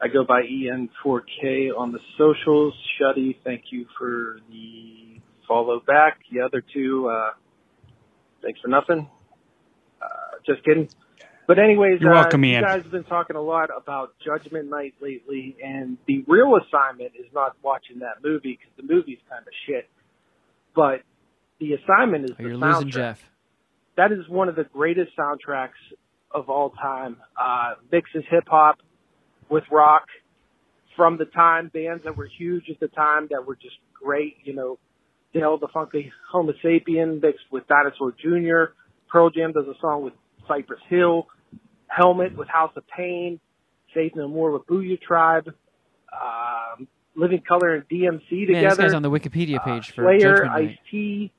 I go by EN4K on the socials. Shuddy, thank you for the follow back. The other two, uh, thanks for nothing. Uh, just kidding. But anyways, You're uh, welcome, you Ian. guys have been talking a lot about Judgment Night lately, and the real assignment is not watching that movie because the movie's kind of shit. But the assignment is Oh, the you're soundtrack losing Jeff. that is one of the greatest soundtracks of all time. Uh, mixes hip hop with rock from the time bands that were huge at the time that were just great. You know, Dale the Funky Homo Sapien mixed with Dinosaur Jr. Pearl Jam does a song with Cypress Hill. Helmet with House of Pain. Faith No More with Booyah Tribe. Um, Living Colour and DMC Man, this together. guy's on the Wikipedia page Uh, for Slayer, Judgment Night. Ice T,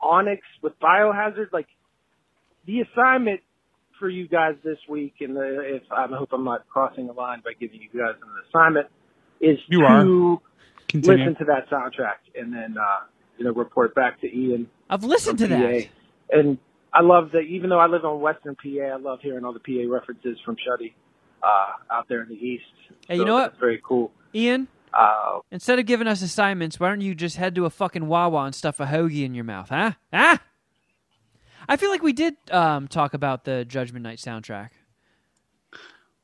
Onyx with Biohazard. Like the assignment for you guys this week, and the, if I hope I'm not crossing the line by giving you guys an assignment, is You to are. Continue. listen to that soundtrack and then uh, you know report back to Ian I've listened to from that. And I love that. Even though I live on Western PA, I love hearing all the PA references from Shuddy uh, out there in the East. Hey, So you know what? Very cool. Ian, Uh, instead of giving us assignments, why don't you just head to a fucking Wawa and stuff a hoagie in your mouth, huh? Huh? I feel like we did um, talk about the Judgment Night soundtrack.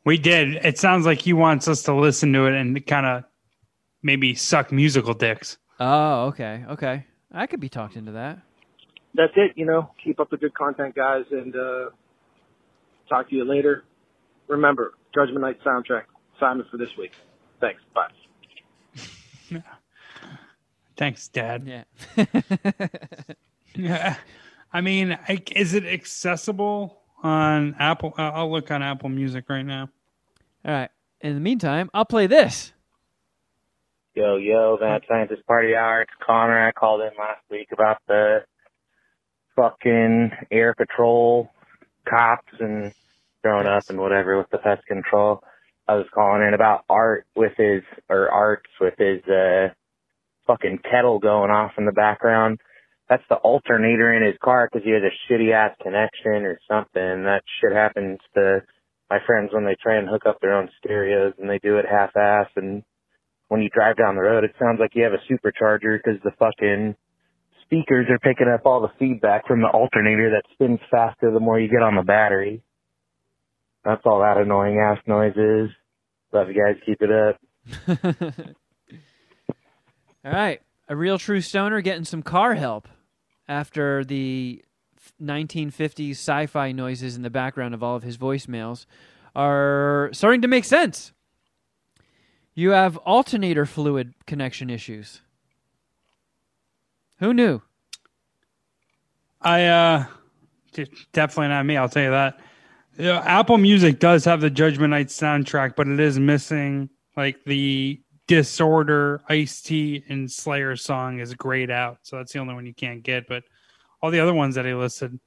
We did. It sounds like he wants us to listen to it and kind of maybe suck musical dicks. Oh, okay, okay. I could be talked into that. That's it. You know, keep up the good content, guys, and uh, talk to you later. Remember, Judgment Night soundtrack assignment for this week. Thanks. Bye. Thanks, Dad. Yeah. Yeah. I mean, I, is it accessible on Apple? Uh, I'll look on Apple Music right now. All right. In the meantime, I'll play this. Yo, yo, Mad Scientist Party Hour. It's Connor. I called in last week about the fucking air patrol cops and growing up and whatever with the pest control. I was calling in about Art with his, or Arts with his, uh, fucking kettle going off in the background. That's the alternator in his car because he has a shitty ass connection or something. That shit happens to my friends when they try and hook up their own stereos and they do it half ass and when you drive down the road, it sounds like you have a supercharger because the fucking speakers are picking up all the feedback from the alternator that spins faster the more you get on the battery. That's all that annoying ass noise is. Love you guys. Keep it up. All right, a real true stoner getting some car help after the 1950s sci-fi noises in the background of all of his voicemails are starting to make sense. You have alternator fluid connection issues. Who knew? I uh, definitely not me. I'll tell you that. Yeah, Apple Music does have the Judgment Night soundtrack, but it is missing like the Disorder, Ice T, and Slayer song is grayed out, so that's the only one you can't get. But all the other ones that he listed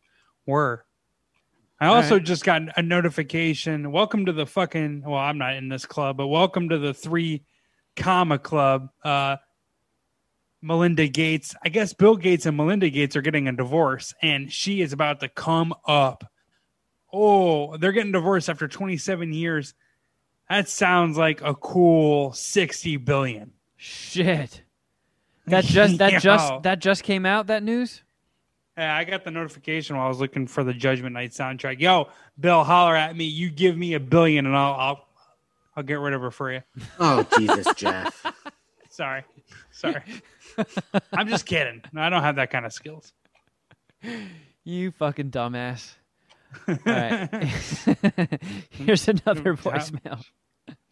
were. I All also right. just got a notification. Welcome to the fucking. Well, I'm not in this club, but welcome to the three comma club. Uh, Melinda Gates. I guess Bill Gates and Melinda Gates are getting a divorce, and she is about to come up. Oh, they're getting divorced after 27 years. That sounds like a cool 60 billion. Shit. That just that Yo. just that just came out. That news. Yeah, I got the notification while I was looking for the Judgment Night soundtrack. Yo, Bill, holler at me. You give me a billion, and I'll I'll I'll get rid of her for you. Oh Jesus, Jeff. Sorry, sorry. I'm just kidding. I don't have that kind of skills. You fucking dumbass. All right. Here's another voicemail.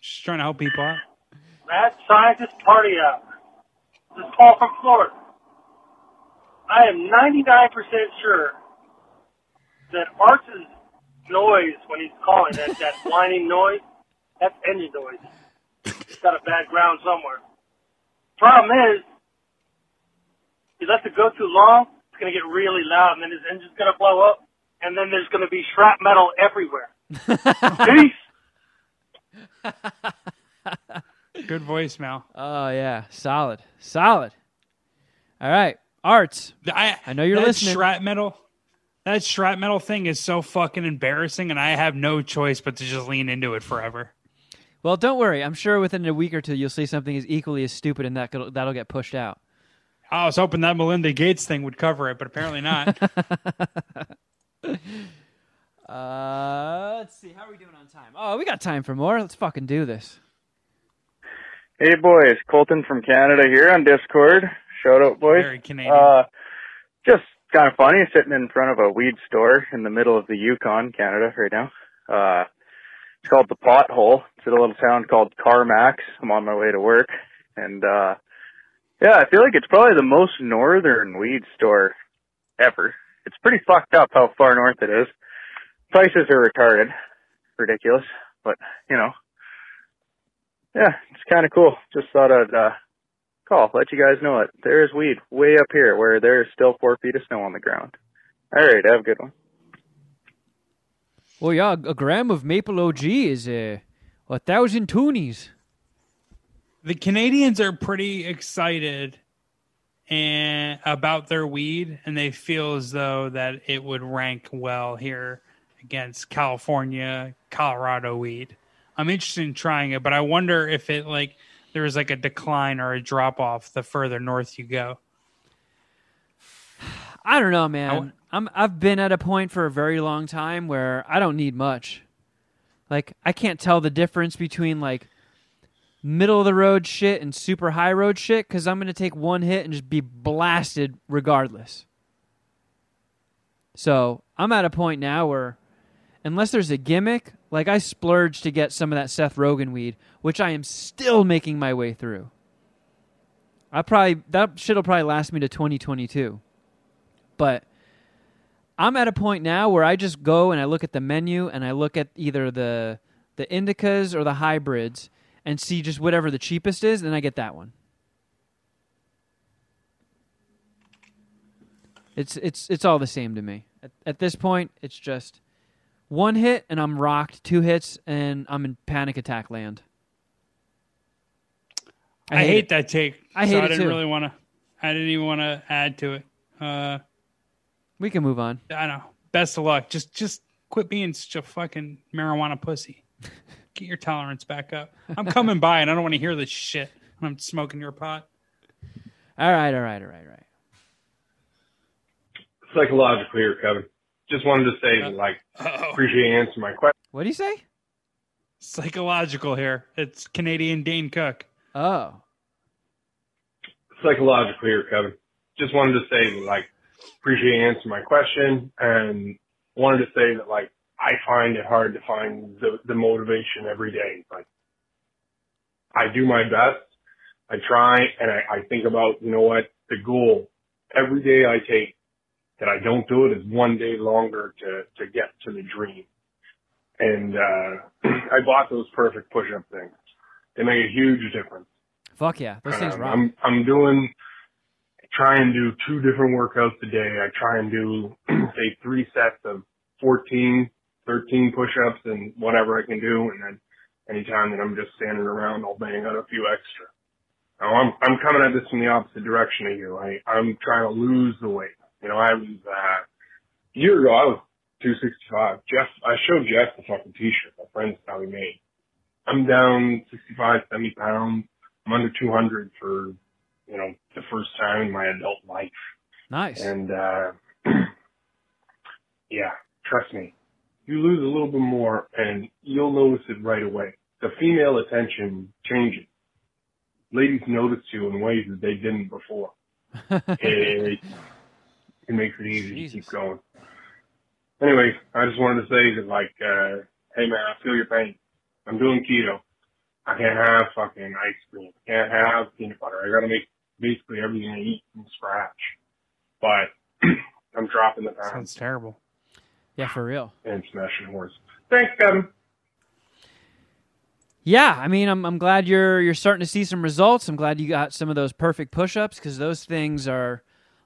Just trying to help people out. Mad Scientist Party Hour. This is Paul from Florida. I am 99% sure that Art's noise when he's calling, that, that whining noise, that's engine noise. It's got a bad ground somewhere. Problem is, he lets it go too long, it's going to get really loud, and then his engine's going to blow up, and then there's going to be shrapnel everywhere. Peace! Good voicemail. Oh yeah, solid, solid. All right, arts. I I know you're that listening. Shrapnel, that shrapnel thing is so fucking embarrassing, and I have no choice but to just lean into it forever. Well, don't worry. I'm sure within a week or two you'll see something as equally as stupid, and that could, that'll get pushed out. I was hoping that Melinda Gates thing would cover it, but apparently not. Uh, let's see. How are we doing on time? Oh, we got time for more. Let's fucking do this. Hey boys, Colton from Canada here on Discord. Shout out boys. Very Canadian. Uh, just kind of funny sitting in front of a weed store in the middle of the Yukon, Canada right now. Uh, it's called the Pothole. It's in a little town called Carmacks. I'm on my way to work and, uh, yeah, I feel like it's probably the most northern weed store ever. It's pretty fucked up how far north it is. Prices are retarded. Ridiculous. But, you know, yeah, it's kind of cool. Just thought I'd uh, call, let you guys know it. There is weed way up here where there's still four feet of snow on the ground. All right, have a good one. Well, yeah, a gram of maple OG is uh, a thousand toonies. the Canadians are pretty excited and about their weed, and they feel as though that it would rank well here against California, Colorado weed. I'm interested in trying it, but I wonder if it like there is like a decline or a drop off the further north you go. I don't know, man. I'm I've been at a point for a very long time where I don't need much. Like I can't tell the difference between like middle of the road shit and super high road shit cuz I'm going to take one hit and just be blasted regardless. So, I'm at a point now where unless there's a gimmick, like I splurged to get some of that Seth Rogen weed, which I am still making my way through. I probably that shit'll probably last me to 2022. But I'm at a point now where I just go and I look at the menu and I look at either the the indicas or the hybrids and see just whatever the cheapest is, and I get that one. It's it's it's all the same to me. At, at this point, it's just one hit and I'm rocked, two hits and I'm in panic attack land. I, hate, it. that take. I so hate I didn't too. really want to. I didn't even want to add to it. Uh, We can move on. I know. Best of luck. Just just quit being such a fucking marijuana pussy. Get your tolerance back up. I'm coming by and I don't want to hear this shit when I'm smoking your pot. All right, all right, all right, all right. psychological here, Kevin. Just wanted to say, like, Uh-oh. appreciate you answering my question. What do you say? Psychological here. It's Canadian Dane Cook. Oh. psychologically here, Kevin. Just wanted to say like, appreciate you answering my question and wanted to say that, like, I find it hard to find the, the motivation every day. Like, I do my best. I try and I, I think about, you know what, the goal every day I take that I don't do it is one day longer to, to get to the dream. And, uh, I bought those perfect push-up things. They make a huge difference. Fuck yeah, those things Um, rock. I'm I'm doing try and do two different workouts a day. I try and do say three sets of 14, 13 push-ups and whatever I can do, and then anytime that I'm just standing around, I'll bang out a few extra. Now I'm I'm coming at this from the opposite direction of you. I I'm trying to lose the weight. You know, I was uh, a year ago I was 265. Jeff, I showed Jeff the fucking t-shirt my friends how he made. I'm down 65, 70 pounds. I'm under 200 for, you know, the first time in my adult life. Nice. And, uh, yeah, trust me, you lose a little bit more and you'll notice it right away. The female attention changes. Ladies notice you in ways that they didn't before. it, it makes it easy to keep going. Anyway, I just wanted to say that like, uh, hey man, I feel your pain. I'm doing keto. I can't have fucking ice cream. I can't have peanut butter. I gotta make basically everything I eat from scratch. But I'm dropping the pounds Sounds terrible. yeah, for real. and smashing horse. Thanks, Kevin. Yeah, I mean, I'm I'm glad you're you're starting to see some results. I'm glad you got some of those perfect push-ups because those things are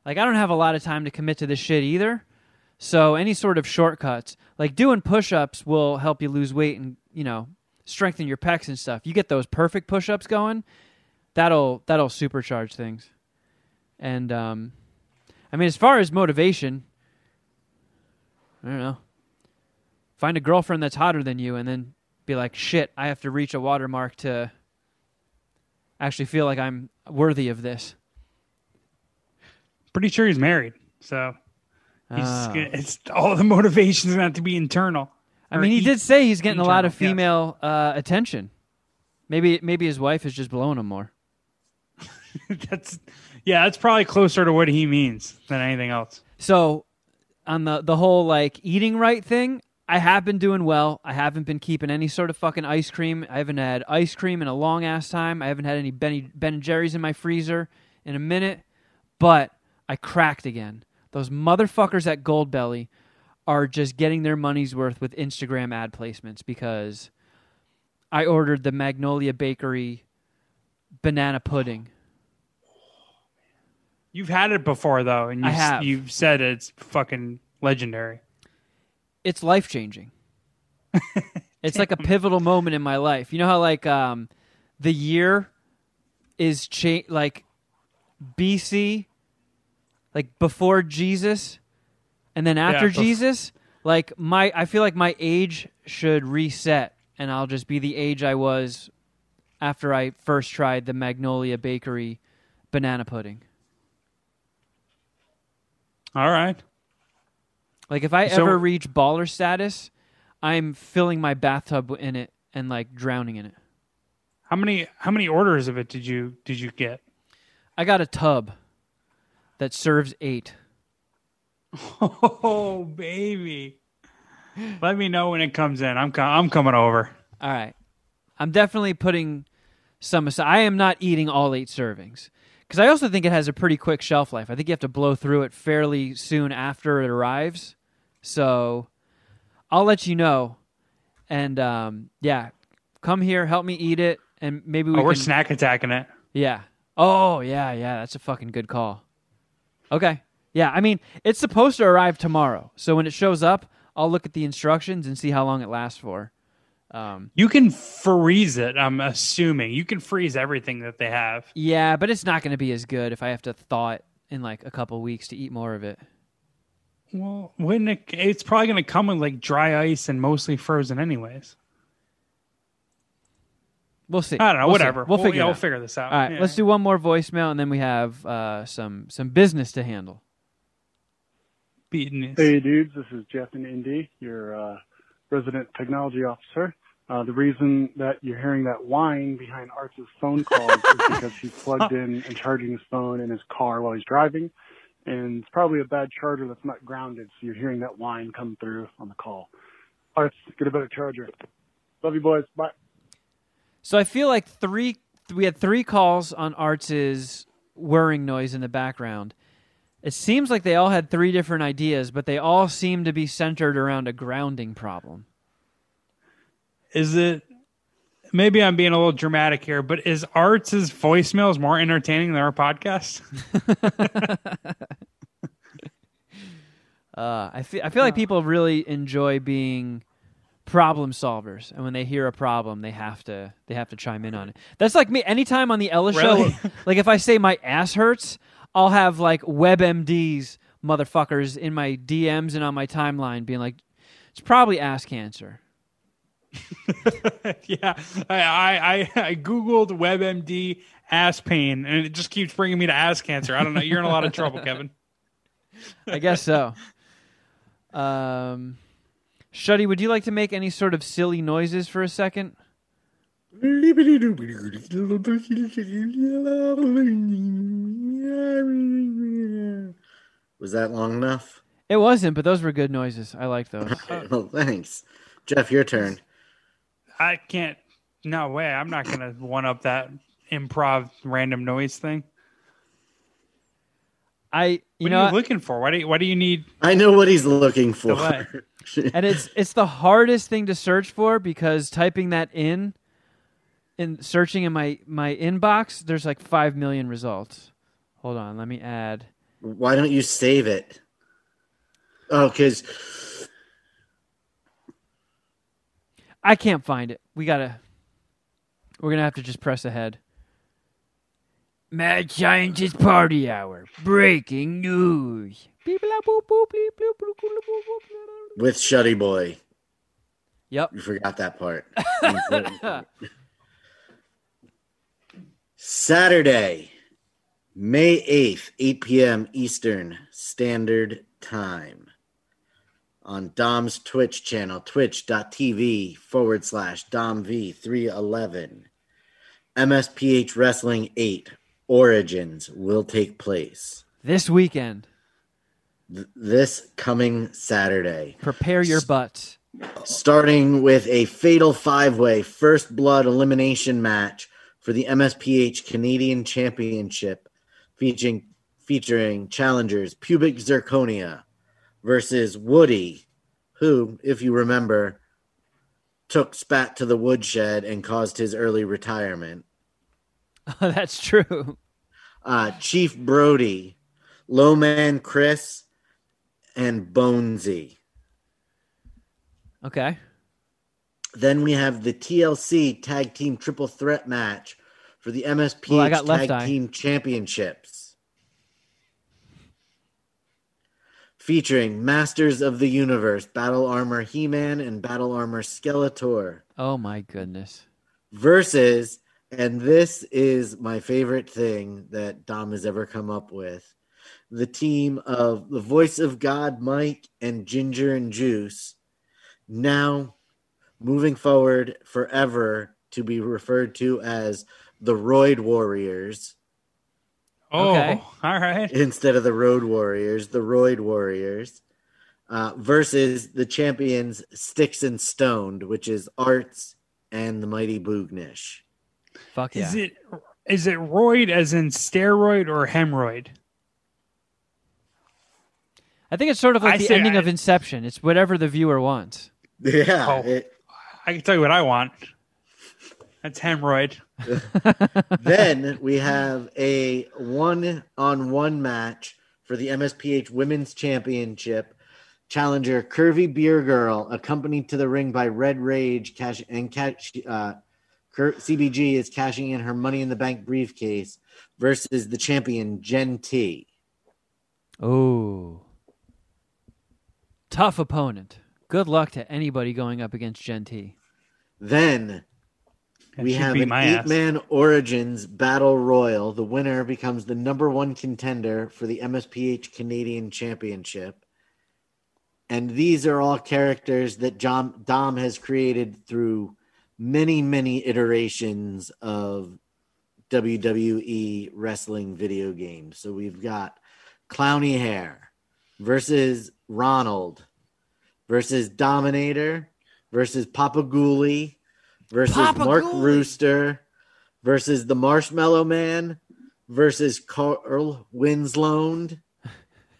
like I don't have a lot of time to commit to this shit either. So any sort of shortcuts, like doing push-ups, will help you lose weight and you know strengthen your pecs and stuff. You get those perfect push-ups going, that'll that'll supercharge things. And um, I mean, as far as motivation, I don't know. Find a girlfriend that's hotter than you, and then be like, shit, I have to reach a watermark to actually feel like I'm worthy of this. Pretty sure he's married, so he's Ah. it's all the motivation's gonna have to be internal. I mean, he e- did say he's getting a lot of internal, yes. female uh, attention. Maybe maybe his wife is just blowing him more. that's yeah, that's probably closer to what he means than anything else. So on the the whole like eating right thing, I have been doing well. I haven't been keeping any sort of fucking ice cream. I haven't had ice cream in a long ass time. I haven't had any Ben Ben and Jerry's in my freezer in a minute. But I cracked again. Those motherfuckers at Goldbelly are just getting their money's worth with Instagram ad placements because I ordered the Magnolia Bakery banana pudding. You've had it before though, and I you've, have. you've said it's fucking legendary. it's life changing. it's like a pivotal moment in my life. You know how like um the year is cha- like BC like before Jesus and then after bef- Jesus like my I feel like my age should reset and I'll just be the age I was after I first tried the Magnolia Bakery banana pudding. All right. Like if I So- ever reach baller status, I'm filling my bathtub in it and like drowning in it. How many how many orders of it did you did you get? I got a tub that serves eight. Oh baby, let me know when it comes in. I'm co- I'm coming over. All right. I'm definitely putting some aside. I am not eating all eight servings because I also think it has a pretty quick shelf life. I think you have to blow through it fairly soon after it arrives. So I'll let you know. And um, yeah, come here, help me eat it, and maybe we Oh, we're can. snack attacking it. Yeah. Oh, yeah, yeah. That's a fucking good call. Okay. Yeah, I mean, it's supposed to arrive tomorrow. So when it shows up, I'll look at the instructions and see how long it lasts for. Um, You can freeze it. I'm assuming you can freeze everything that they have. yeah, but it's not going to be as good if I have to thaw it in like a couple weeks to eat more of it. Well, when it, it's probably going to come with like dry ice and mostly frozen, anyways. We'll see. I don't know. We'll see. whatever. We'll, figure yeah, it we'll figure this out. All right, Yeah. let's do one more voicemail, and then we have uh, some some business to handle. Beating this. Hey dudes, this is Jeff in Indy, your uh, resident technology officer. Uh, the reason that you're hearing that whine behind Art's phone calls is because he's plugged in and charging his phone in his car while he's driving. And it's probably a bad charger that's not grounded, so you're hearing that whine come through on the call. Arts, get a better charger. Love you, boys. Bye. So I feel like three we had three calls on Arts's whirring noise in the background. It seems like they all had three different ideas, but they all seem to be centered around a grounding problem. Is it? Maybe I'm being a little dramatic here, but is Arts' voicemails more entertaining than our podcast? Uh, I feel I feel like people really enjoy being problem solvers, and when they hear a problem, they have to they have to chime in on it. That's like me. Anytime on the Ella Really? show, like if I say my ass hurts, I'll have like WebMDs motherfuckers in my DMs and on my timeline being like, "It's probably ass cancer." yeah, I, I I I googled WebMD ass pain, and it just keeps bringing me to ass cancer. I don't know. You're in a lot of trouble, Kevin. I guess so. Um, Shuddy, would you like to make any sort of silly noises for a second? Was that long enough? It wasn't, but those were good noises. I like those. well, thanks. Jeff, your turn. I can't. No way. I'm not gonna one up that improv random noise thing. I you What know are what? you looking for? Why do you, Why do you need? I know what he's looking for. And it's it's the hardest thing to search for because typing that in in searching in my my inbox there's like 5 million results hold on let me add Why don't you save it? Oh, because i can't find it we gotta we're gonna have to just press ahead mad scientist party hour breaking news with Shuddy Boy, yep you forgot that part. Saturday, May 8th, 8 p.m. Eastern Standard Time. On Dom's Twitch channel, twitch.tv forward slash DomV311. MSPH Wrestling 8 Origins will take place this weekend th- this coming Saturday. prepare your butts starting with a fatal five way first blood elimination match for the MSPH Canadian Championship featuring featuring challengers Pubic Zirconia versus Woody, who, if you remember, took Spat to the woodshed and caused his early retirement. that's true Uh, Chief Brody, Lowman Chris, and Bonesy. okay Then we have the TLC Tag Team Triple Threat match for the MSP Well, I got Left Tag Team Championships. Featuring Masters of the Universe, Battle Armor He Man and Battle Armor Skeletor. Oh my goodness. Versus, and this is my favorite thing that Dom has ever come up with the team of the voice of God, Mike, and Ginger and Juice, now moving forward forever to be referred to as the Roid Warriors Oh, Okay. all right. instead of the Road Warriors, the Roid Warriors, uh, versus the champions Sticks and Stoned, which is Arts and the Mighty Boognish. fuck yeah Is it is it roid as in steroid or hemorrhoid? I think it's sort of like I the say ending I- of Inception. It's whatever the viewer wants. Yeah, Oh. it- I can tell you what I want. That's hemorrhoid. then we have a one-on-one match for the MSPH Women's Championship. Challenger Curvy Beer Girl, accompanied to the ring by Red Rage, cash and cash. Uh, Cur- CBG is cashing in her Money in the Bank briefcase versus the champion Jen T. Oh. Tough opponent. Good luck to anybody going up against Gen T. Then We have an eight-man Origins Battle Royal. The winner becomes the number one contender for the MSPH Canadian Championship. And these are all characters that Dom, Dom has created through many, many iterations of WWE wrestling video games. So we've got Clowny Hair versus Ronald versus Dominator versus Papa Ghoulie versus Papa Mark. Rooster versus the Marshmallow Man versus Carl Winslow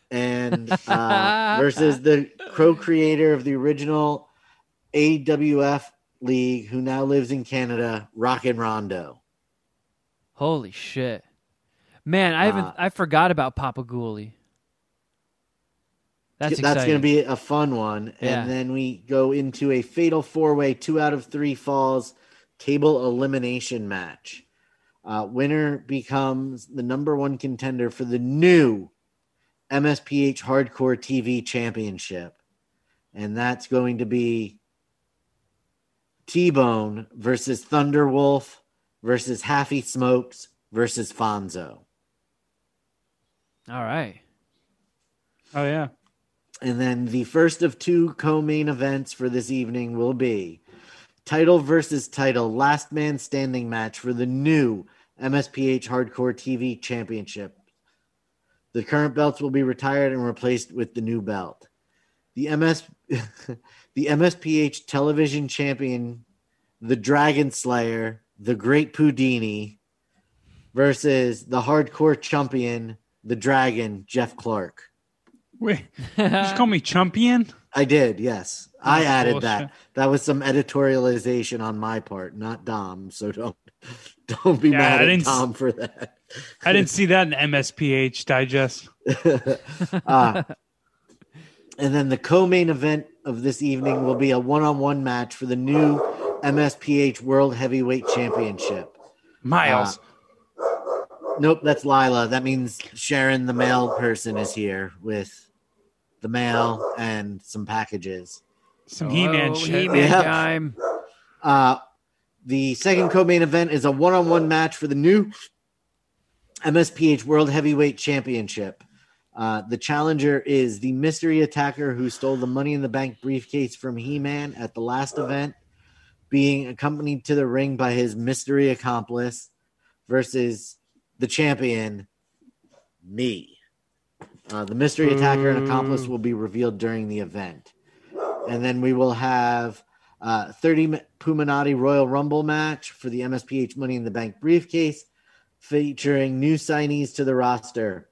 and uh, versus the co-creator of the original AWF league, who now lives in Canada, Rockin' Rondo. Holy shit, man! I haven't. Uh, I forgot about Papa Ghoulie. That's that's going to be a fun one. Yeah. And then we go into a fatal four-way, two out of three falls table elimination match. Uh, winner becomes the number one contender for the new MSPH Hardcore TV Championship, and that's going to be T-Bone versus Thunderwolf versus Happy Smokes versus Fonzo. All right. Oh yeah. And then the first of two co-main events for this evening will be title versus title last man standing match for the new MSPH Hardcore TV Championship. The current belts will be retired and replaced with the new belt. The MS the MSPH television champion, the Dragon Slayer, the Great Pudini versus the hardcore champion, the Dragon, Jeff Clark. Wait, you just call me Chumpian? I did, yes. I added bullshit. that. That was some editorialization on my part, not Dom. So don't don't be Yeah, mad I at Dom for that. I didn't see that in MSPH Digest. uh, and then the co-main event of this evening will be a one-on-one match for the new MSPH World Heavyweight Championship. Miles. Uh, nope, that's Lila. That means Sharon, the male person, is here with the mail and some packages. Some He-Man Oh, shit. He-Man Yeah. time. Uh, the second co-main event is a one-on-one match for the new MSPH World Heavyweight Championship. Uh, the challenger is the mystery attacker who stole the Money in the Bank briefcase from He-Man at the last event, being accompanied to the ring by his mystery accomplice versus the champion, me. Uh, the mystery attacker and accomplice will be revealed during the event. And then we will have uh, 30 mi- Puminati Royal Rumble match for the MSPH Money in the Bank briefcase, featuring new signees to the roster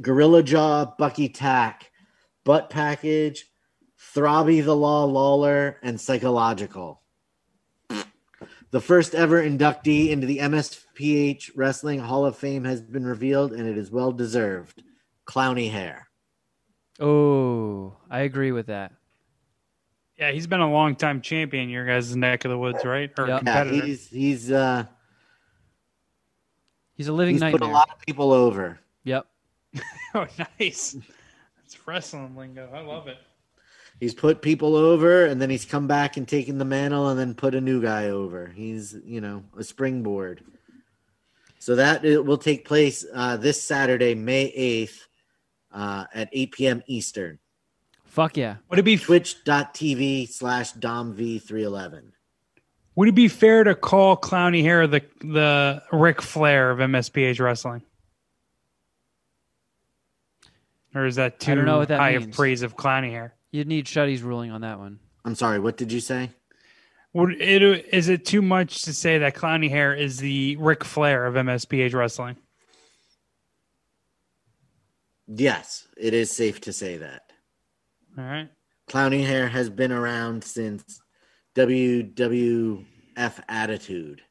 Gorilla Jaw, Bucky Tack, Butt Package, Throbby the Law Lawler, and Psychological. The first ever inductee into the MSPH Wrestling Hall of Fame has been revealed, and it is well deserved. Clowny hair. Oh, I agree with that. Yeah, he's been a long time champion your guys' neck of the woods, right? Or Yep. Yeah, he's he's uh He's a living he's put a lot of people over. Yep. oh, nice. It's wrestling lingo. I love it. He's put people over, and then he's come back and taken the mantle, and then put a new guy over. He's you know a springboard. So that it will take place uh, this Saturday, May eighth, uh, at eight p.m. Eastern. Fuck yeah. Would it be Twitch.tv slash DomV311. would it be fair to call Clowny Hair the the Ric Flair of MSPH wrestling? Or is that too I don't know what that high means. of praise of Clowny Hair? You'd need Shuddy's ruling on that one. I'm sorry, what did you say? Would it is it too much to say that Clowny Hair is the Ric Flair of MSPH wrestling? Yes, it is safe to say that. All right. Clowny hair has been around since WWF Attitude.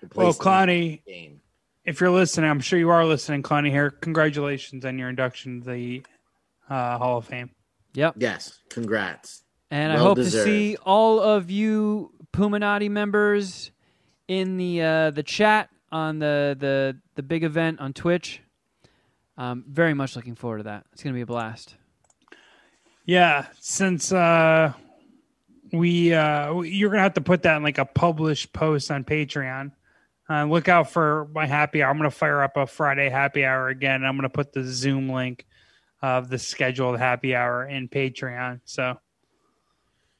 The Well, Clowny, if you're listening, I'm sure you are listening, Clowny Hair. Congratulations on your induction to the uh, Hall of Fame. Yep. Yes, congrats. And I hope deserved. to see all of you Puminati members in the uh, the chat on the, the the big event on Twitch. Um, very much looking forward to that. It's going to be a blast. Yeah, since uh, we uh, you're gonna have to put that in like a published post on Patreon. Uh, look out for my happy hour. I'm gonna fire up a Friday happy hour again. I'm gonna put the Zoom link of the scheduled happy hour in Patreon. So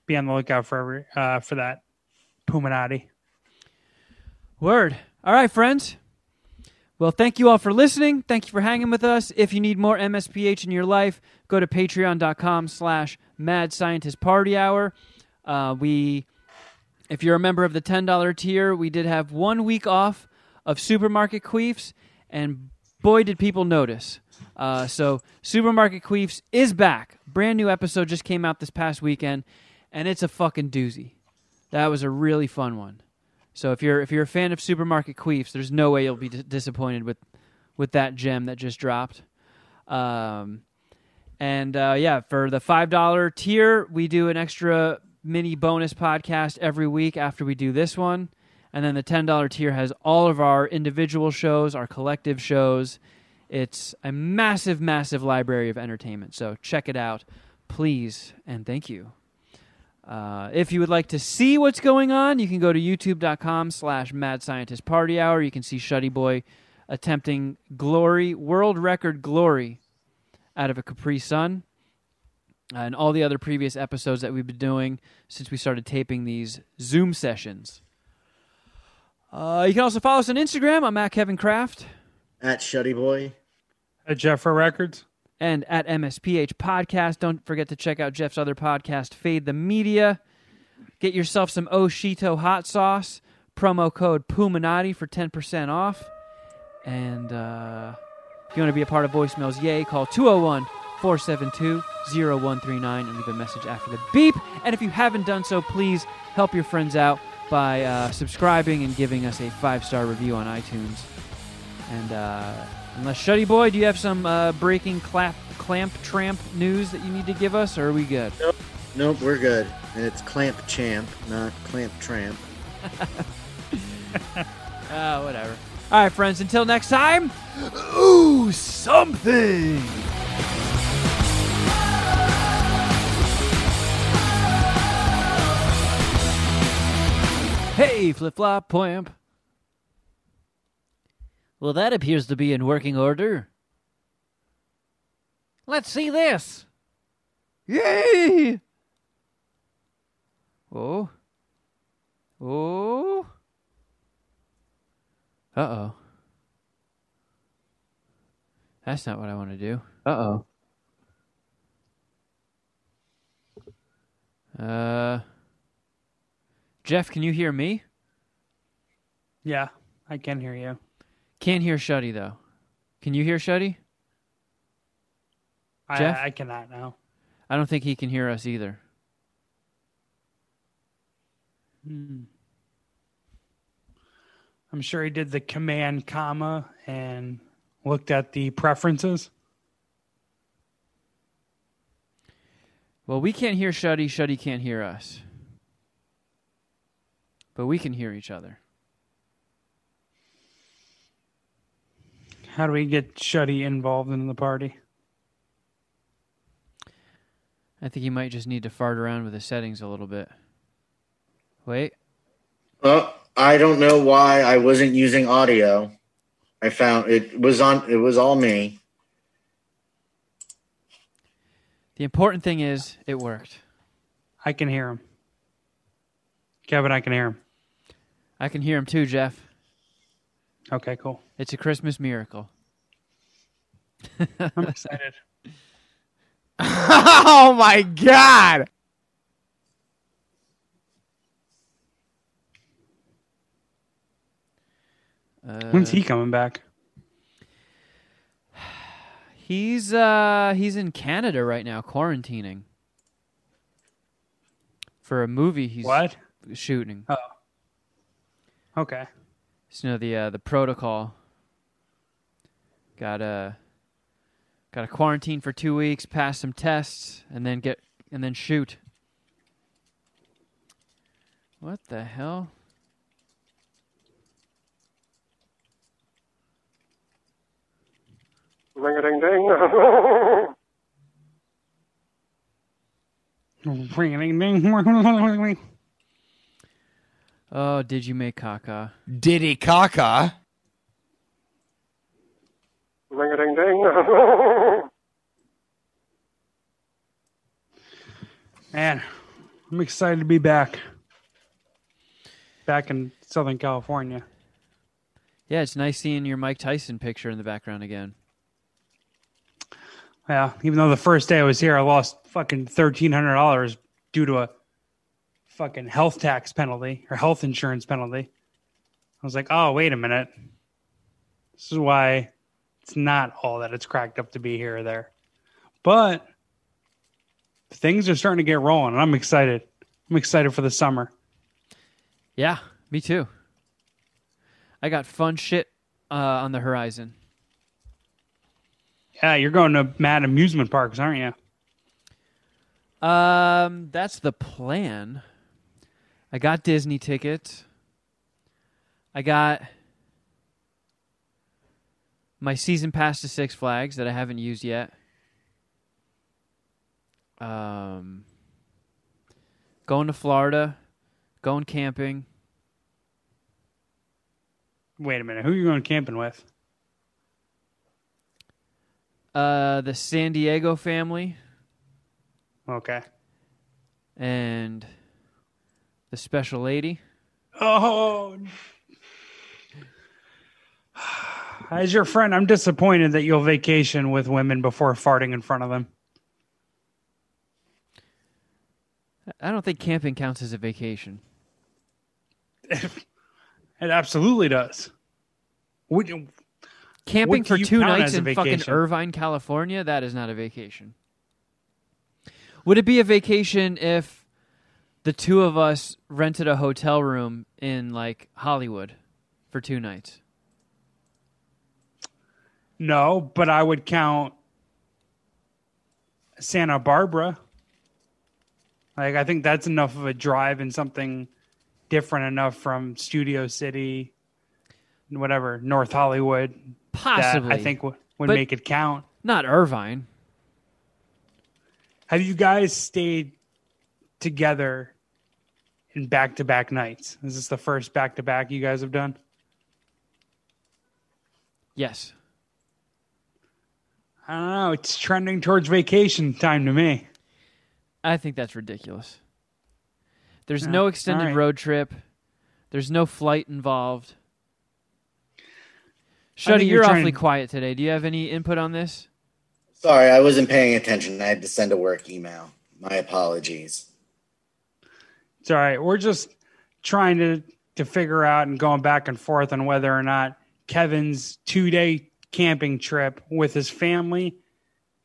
be on the lookout for every, uh, for that. Puminati. Word. All right, friends. Well, thank you all for listening. Thank you for hanging with us. If you need more MSPH in your life, go to patreon.com slash mad scientist party hour. Uh, we, if you're a member of the $10 tier, we did have one week off of supermarket queefs, and boy, did people notice. Uh, so, Supermarket Queefs is back. Brand new episode just came out this past weekend, and it's a fucking doozy. That was a really fun one. So if you're if you're a fan of Supermarket Queefs, there's no way you'll be d- disappointed with with that gem that just dropped. Um, and uh, yeah, for the five dollar tier, we do an extra mini bonus podcast every week after we do this one. And then the ten dollar tier has all of our individual shows, our collective shows. It's a massive, massive library of entertainment. So check it out, please, and thank you. Uh, if you would like to see what's going on, you can go to youtube.com slash mad scientist party hour. You can see Shuddy Boy attempting glory, world record glory out of a Capri Sun. And all the other previous episodes that we've been doing since we started taping these Zoom sessions. Uh, you can also follow us on Instagram. I'm at Kevin Kraft. At Shuddy Boy. At Jeffra Records. And at MSPH Podcast. Don't forget to check out Jeff's other podcast, Fade the Media. Get yourself some Oshito hot sauce. Promo code Puminati for 10% off. And uh, if you want to be a part of voicemails, yay, call 201 472 0139 and leave a message after the beep. And if you haven't done so, please help your friends out by uh, subscribing and giving us a five star review on iTunes. And uh, unless Shuddy Boy, do you have some uh, breaking clap, clamp tramp news that you need to give us, or are we good? Nope. Nope, we're good. And it's Clamp Champ, not Clamp Tramp. Ah, whatever. All right, friends. Until next time. Ooh, something. Hey, flip flop poimp. Well, that appears to be in working order. Let's see this. Yay! Oh. Oh. Uh oh. That's not what I want to do. Uh oh. Uh. Jeff, can you hear me? Yeah, I can hear you. Can't hear Shuddy though. Can you hear Shuddy? I, Jeff? I cannot now. I don't think he can hear us either. Hmm. I'm sure he did the command comma and looked at the preferences. Well, we can't hear Shuddy. Shuddy can't hear us. But we can hear each other. How do we get Shuddy involved in the party? I think he might just need to fart around with the settings a little bit. Wait. Well, I don't know why I wasn't using audio. I found it was on. It was all me. The important thing is it worked. I can hear him. Kevin, I can hear him. I can hear him too, Jeff. Okay, cool. It's a Christmas miracle. I'm excited. oh my god! When's Uh, he coming back? He's uh he's in Canada right now, quarantining for a movie he's What? shooting. Oh. Okay. So, you know the uh, the protocol. Got a got to quarantine for two weeks, pass some tests, and then get and then shoot. What the hell? Ring a ding ding. Ring a ding ding. Oh, did you make caca? Diddy Kaka. Ring a ding ding. Man, I'm excited to be back. back in Southern California. Yeah, it's nice seeing your Mike Tyson picture in the background again. Yeah, even though the first day I was here, I lost fucking thirteen hundred dollars due to a fucking health tax penalty or health insurance penalty. I was like, oh wait a minute, this is why it's not all that it's cracked up to be here or there. But things are starting to get rolling, and I'm excited. I'm excited for the summer. Yeah, me too. I got fun shit uh, on the horizon. Yeah, you're going to mad amusement parks, aren't you? Um, that's the plan. I got Disney tickets. I got my season pass to Six Flags that I haven't used yet. Um, going to Florida, going camping. Wait a minute, who are you going camping with? Uh, the San Diego family Okay. and the special lady. Oh. As your friend, I'm disappointed that you'll vacation with women before farting in front of them. I don't think camping counts as a vacation. It absolutely does. Would you- Camping What for two nights in fucking? Irvine, California, that is not a vacation. Would it be a vacation if the two of us rented a hotel room in like Hollywood for two nights? No, but I would count Santa Barbara. Like I think that's enough of a drive and something different enough from Studio City, whatever North Hollywood. Possibly. I think w- would But- make it count. Not Irvine. Have you guys stayed together in back to back nights? Is this the first back to back you guys have done? Yes. I don't know. It's trending towards vacation time to me. I think that's ridiculous. There's Yeah, no extended alright. road trip. There's no flight involved. I Shuddy, you're you're awfully to- quiet today. Do you have any input on this? Sorry, I wasn't paying attention. I had to send a work email. My apologies. It's all right. We're just trying to to figure out and going back and forth on whether or not Kevin's two day camping trip with his family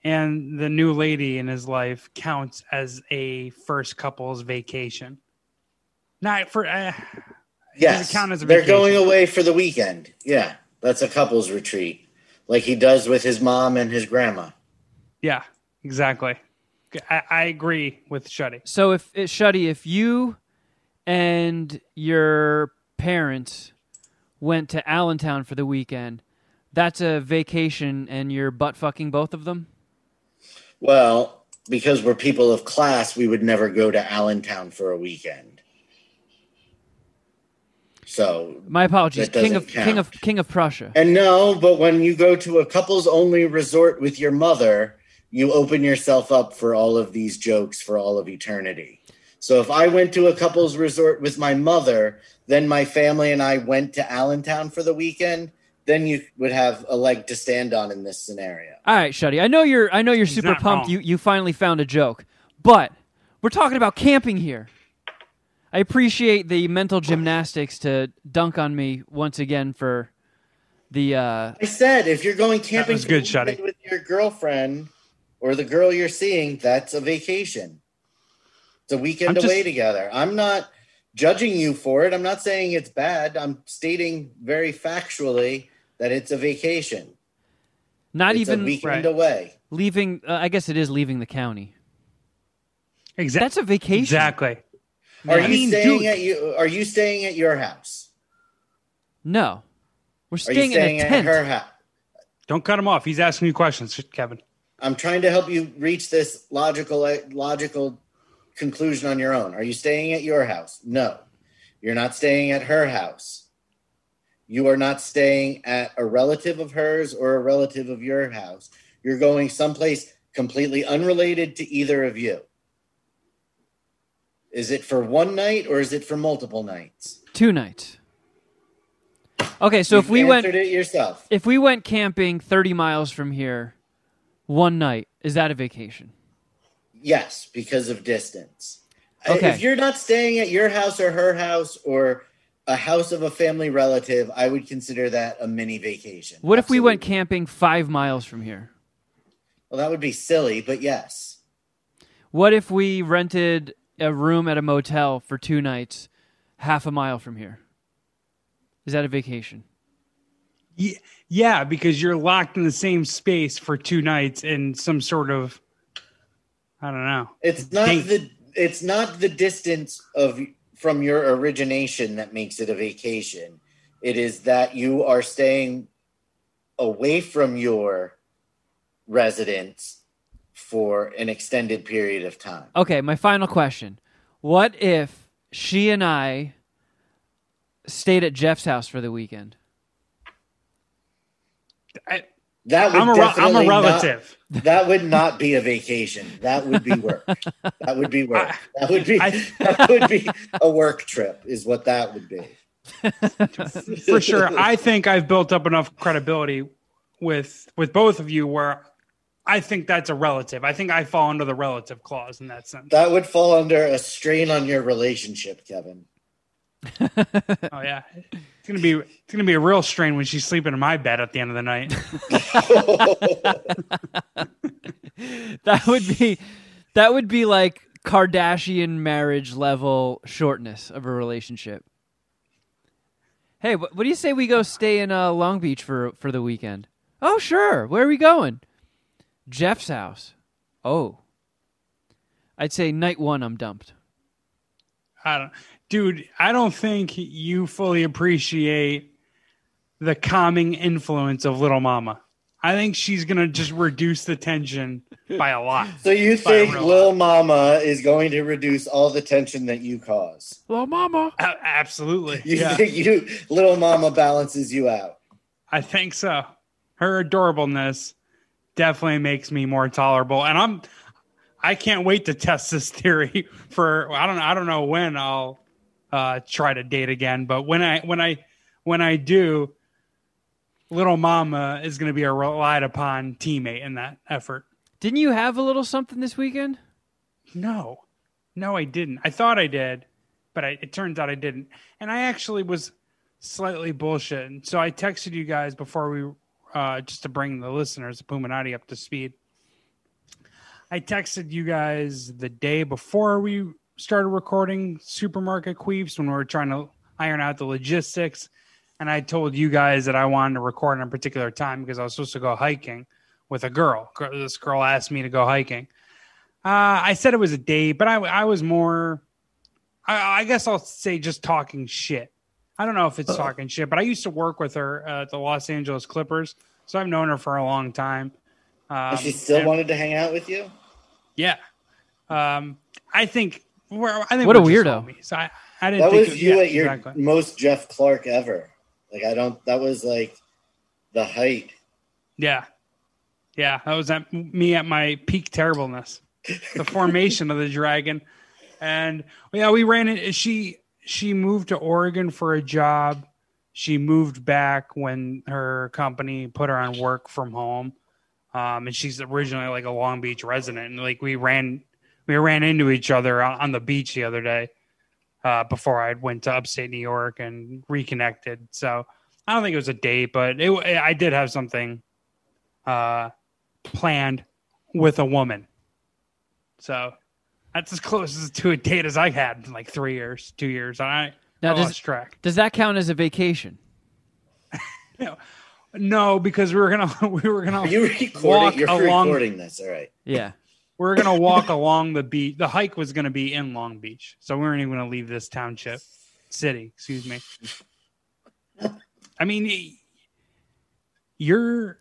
and the new lady in his life counts as a first couple's vacation. Not for uh, Yes, count as they're going away for the weekend. Yeah, that's a couple's retreat, like he does with his mom and his grandma. yeah, exactly. I, I agree with Shuddy. So if it, Shuddy, if you and your parents went to Allentown for the weekend, that's a vacation, and you're butt fucking both of them. Well, because we're people of class, we would never go to Allentown for a weekend. So, My apologies, That king of doesn't king of king of Prussia. and no, but when you go to a couples only resort with your mother, you open yourself up for all of these jokes for all of eternity. So if I went to a couples resort with my mother, then my family and I went to Allentown for the weekend, then you would have a leg to stand on in this scenario. All right, Shuddy. I know you're. I know you're He's super not pumped. wrong. You you finally found a joke, but we're talking about camping here. I appreciate the mental gymnastics to dunk on me once again for the. uh I said if you're going camping was for good, the weekend with your girlfriend or the girl you're seeing, that's a vacation. It's a weekend I'm just- away together. I'm not judging you for it. I'm not saying it's bad. I'm stating very factually that it's a vacation. Not it's even a weekend right. away. leaving. Uh, I guess it is leaving the county. Exactly. That's a vacation. Exactly. Are I you mean, staying dude- at you? Are you staying at your house? No, we're Are staying you staying in a at tent. her house? Don't cut him off. He's asking you questions, Kevin. I'm trying to help you reach this logical logical conclusion on your own. Are you staying at your house? No. You're not staying at her house. You are not staying at a relative of hers or a relative of your house. You're going someplace completely unrelated to either of you. Is it for one night or is it for multiple nights? Two nights. Okay, so if You've we went it yourself. if we went camping 30 miles from here one night, is that a vacation? Yes, because of distance. Okay. If you're not staying at your house or her house or a house of a family relative, I would consider that a mini vacation. What if we went camping 5 miles from here? Well, that would be silly, but yes. What if we rented a room at a motel for two nights half a mile from here? Is that a vacation? Ye- Yeah, because you're locked in the same space for two nights in some sort of, I don't know. It's not Date. the it's not the distance of from your origination that makes it a vacation. It is that you are staying away from your residence for an extended period of time. Okay, my final question. What if she and I stayed at Jeff's house for the weekend? I, That would I'm a, I'm a not- relative. that would not be a vacation. That would be work. That would be work. I- That would be I- that would be a work trip is what that would be. for sure. I think I've built up enough credibility with with both of you where I think that's a relative. I think I fall under the relative clause in that sense. That would fall under a strain on your relationship, Kevin. Oh yeah, it's gonna be it's gonna be a real strain when she's sleeping in my bed at the end of the night. That would be that would be like Kardashian marriage level shortness of a relationship. Hey, what, what do you say we go stay in uh, Long Beach for for the weekend? Oh, sure. Where are we going? Jeff's house. Oh, I'd say night one. I'm dumped. I don't, dude. I don't think you fully appreciate the calming influence of Little Mama. I think she's gonna just reduce the tension by a lot. So you think real Lil Mama is going to reduce all the tension that you cause? Little mama. A- absolutely. You yeah. think you Little Mama balances you out? I think so. Her adorableness definitely makes me more tolerable, and I'm I can't wait to test this theory for I don't I don't know when I'll uh, try to date again, but when I when I when I do, little mama is going to be a relied upon teammate in that effort. Didn't you have a little something this weekend? No, no, I didn't. I thought I did, but I, it turns out I didn't. And I actually was slightly bullshitting. So I texted you guys before we, uh, just to bring the listeners of Puminati up to speed. I texted you guys the day before we started recording Supermarket Queefs when we were trying to iron out the logistics. And I told you guys that I wanted to record on a particular time because I was supposed to go hiking with a girl. This girl asked me to go hiking. Uh, I said it was a date, but I, I was more, I, I guess I'll say just talking shit. I don't know if it's talking shit, but I used to work with her uh, at the Los Angeles Clippers, so I've known her for a long time. Um, she still and- wanted to hang out with you? yeah. Um, I think. We're, I think What a we're just weirdo. homies. I, I didn't That think was it- you yeah, at your exactly. most Jeff Clark ever. Like I don't that was like the height. Yeah. Yeah. That was at me at my peak terribleness. The formation of the dragon. And yeah, we ran it. She she moved to Oregon for a job. She moved back when her company put her on work from home. Um, and she's originally like a Long Beach resident. And like we ran we ran into each other on, on the beach the other day. Uh, before I went to upstate New York and reconnected. So I don't think it was a date, but it, I did have something uh, planned with a woman. So that's as close as to a date as I had in like three years, two years. And I, Now, I does- lost track. Does that count as a vacation? No, no, because we were gonna we were gonna Are you walk recording you're along. recording this, all right. Yeah. We were gonna walk along the beach. The hike was gonna be in Long Beach, so we weren't even gonna leave this township, city. Excuse me. I mean, your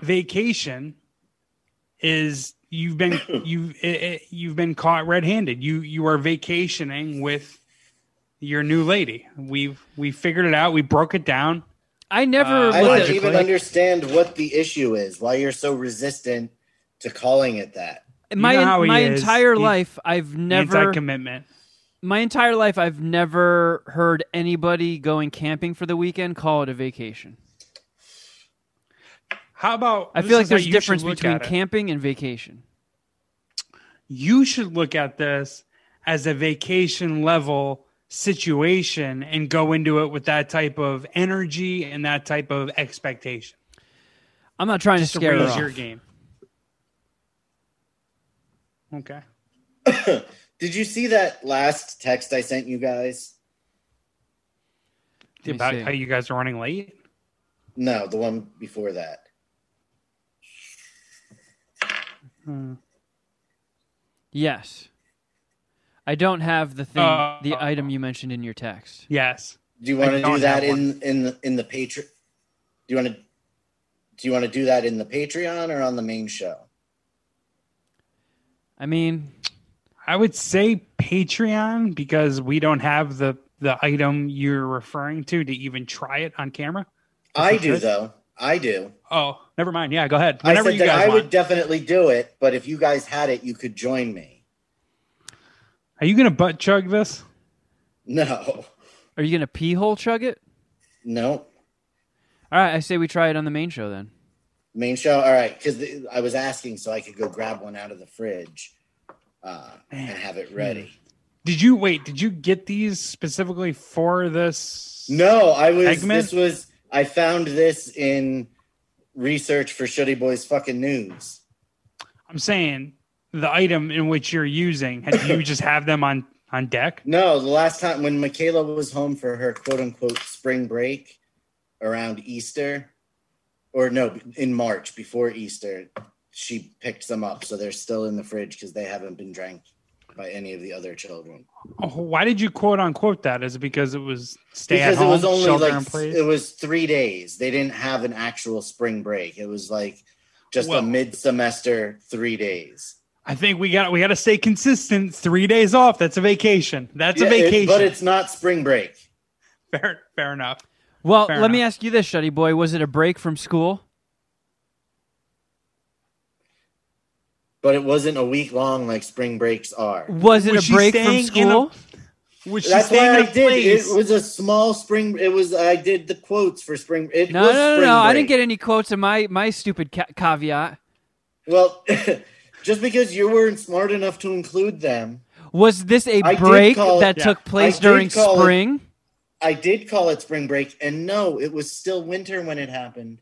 vacation is you've been you've it, it, you've been caught red-handed. You you are vacationing with your new lady. We've we figured it out. We broke it down. I never Uh, I don't at even understand what the issue is, why you're so resistant to calling it that. my know how my is. entire He's life, I've never anti-commitment. my entire life, I've never heard anybody going camping for the weekend call it a vacation. How about? I feel like there's a difference between camping and vacation. You should look at this as a vacation level situation and go into it with that type of energy and that type of expectation. I'm not trying Just to to scare her raise off. your game. Okay. Did you see that last text I sent you guys? About see. how you guys are running late. No, the one before that. Hmm. Yes. I don't have the thing, Uh, the item you mentioned in your text. Yes. Do you want to don't that in in the, in the Patreon? Do you want to do you want to do that in the Patreon or on the main show? I mean, I would say Patreon because we don't have the the item you're referring to to even try it on camera. I do should. though. I do. Oh, never mind. Yeah, go ahead. I said you that I want. would definitely do it, but if you guys had it, you could join me. Are you gonna butt chug this? No, are you going to pee hole chug it? no. All right, I say we try it on the main show then. Main show. All right, because I was asking so I could go grab one out of the fridge uh, and have it ready. Did you wait? Did you get these specifically for this? No, I was. Segment? This was. I found this in research for Shitty Boys fucking news. I'm saying the item in which you're using. Had you just have them on on deck? No, the last time when Michaela was home for her quote unquote spring break around Easter, or no, in March before Easter, she picked some up. So they're still in the fridge because they haven't been drank by any of the other children. Oh, why did you quote unquote that? Is it because it was stay because at home, it was only shelter in like place? it was three days. They didn't have an actual spring break. It was like just Well- a mid semester three days. I think we got we got to stay consistent. Three days off. That's a vacation. That's a Yeah, it- vacation. but it's not spring break. fair. Fair enough. Well, Fair let me ask you this, Shuddy Boy. Was it a break from school? But it wasn't a week long like spring breaks are. Was it Was a break from staying in a- school? Was she That's why in I a did. place? It was a small spring. It was I did the quotes for spring. It No, was no, no, spring no. I didn't get any quotes in my my stupid ca- caveat. Well, just because you weren't smart enough to include them, Was this a I break call it- that yeah. took place during call it- spring? I did call it spring break, and no, it was still winter when it happened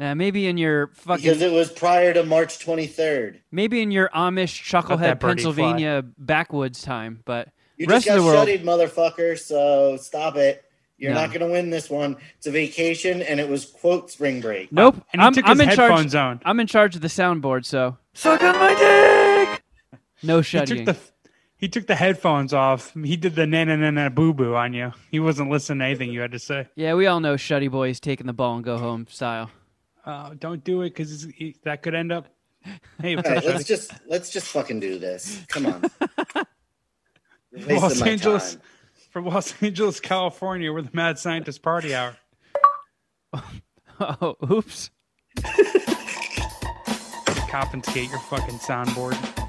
Uh, maybe in your fucking because it was prior to March twenty third. maybe in your Amish chucklehead birdie Pennsylvania backwoods time, but You rest just of the world. shutted, motherfucker. So stop it. You're No. not going to win this one. It's a vacation, and it was quote spring break. Nope. And he I'm, took I'm his in charge. headphones on. I'm in charge of the soundboard, so suck on my dick. No He shutting. took the he took the headphones off. He did the na na na na boo boo on you. He wasn't listening to anything you had to say. Yeah, we all know Shuddy Boy is taking the ball and go home style. Uh, don't do it because that could end up. Hey, All right, let's just let's just fucking do this. Come on. You're Los my Angeles, time. From Los Angeles, California, we're the Mad Scientist Party Hour. Oh, oops. Confiscate your fucking soundboard.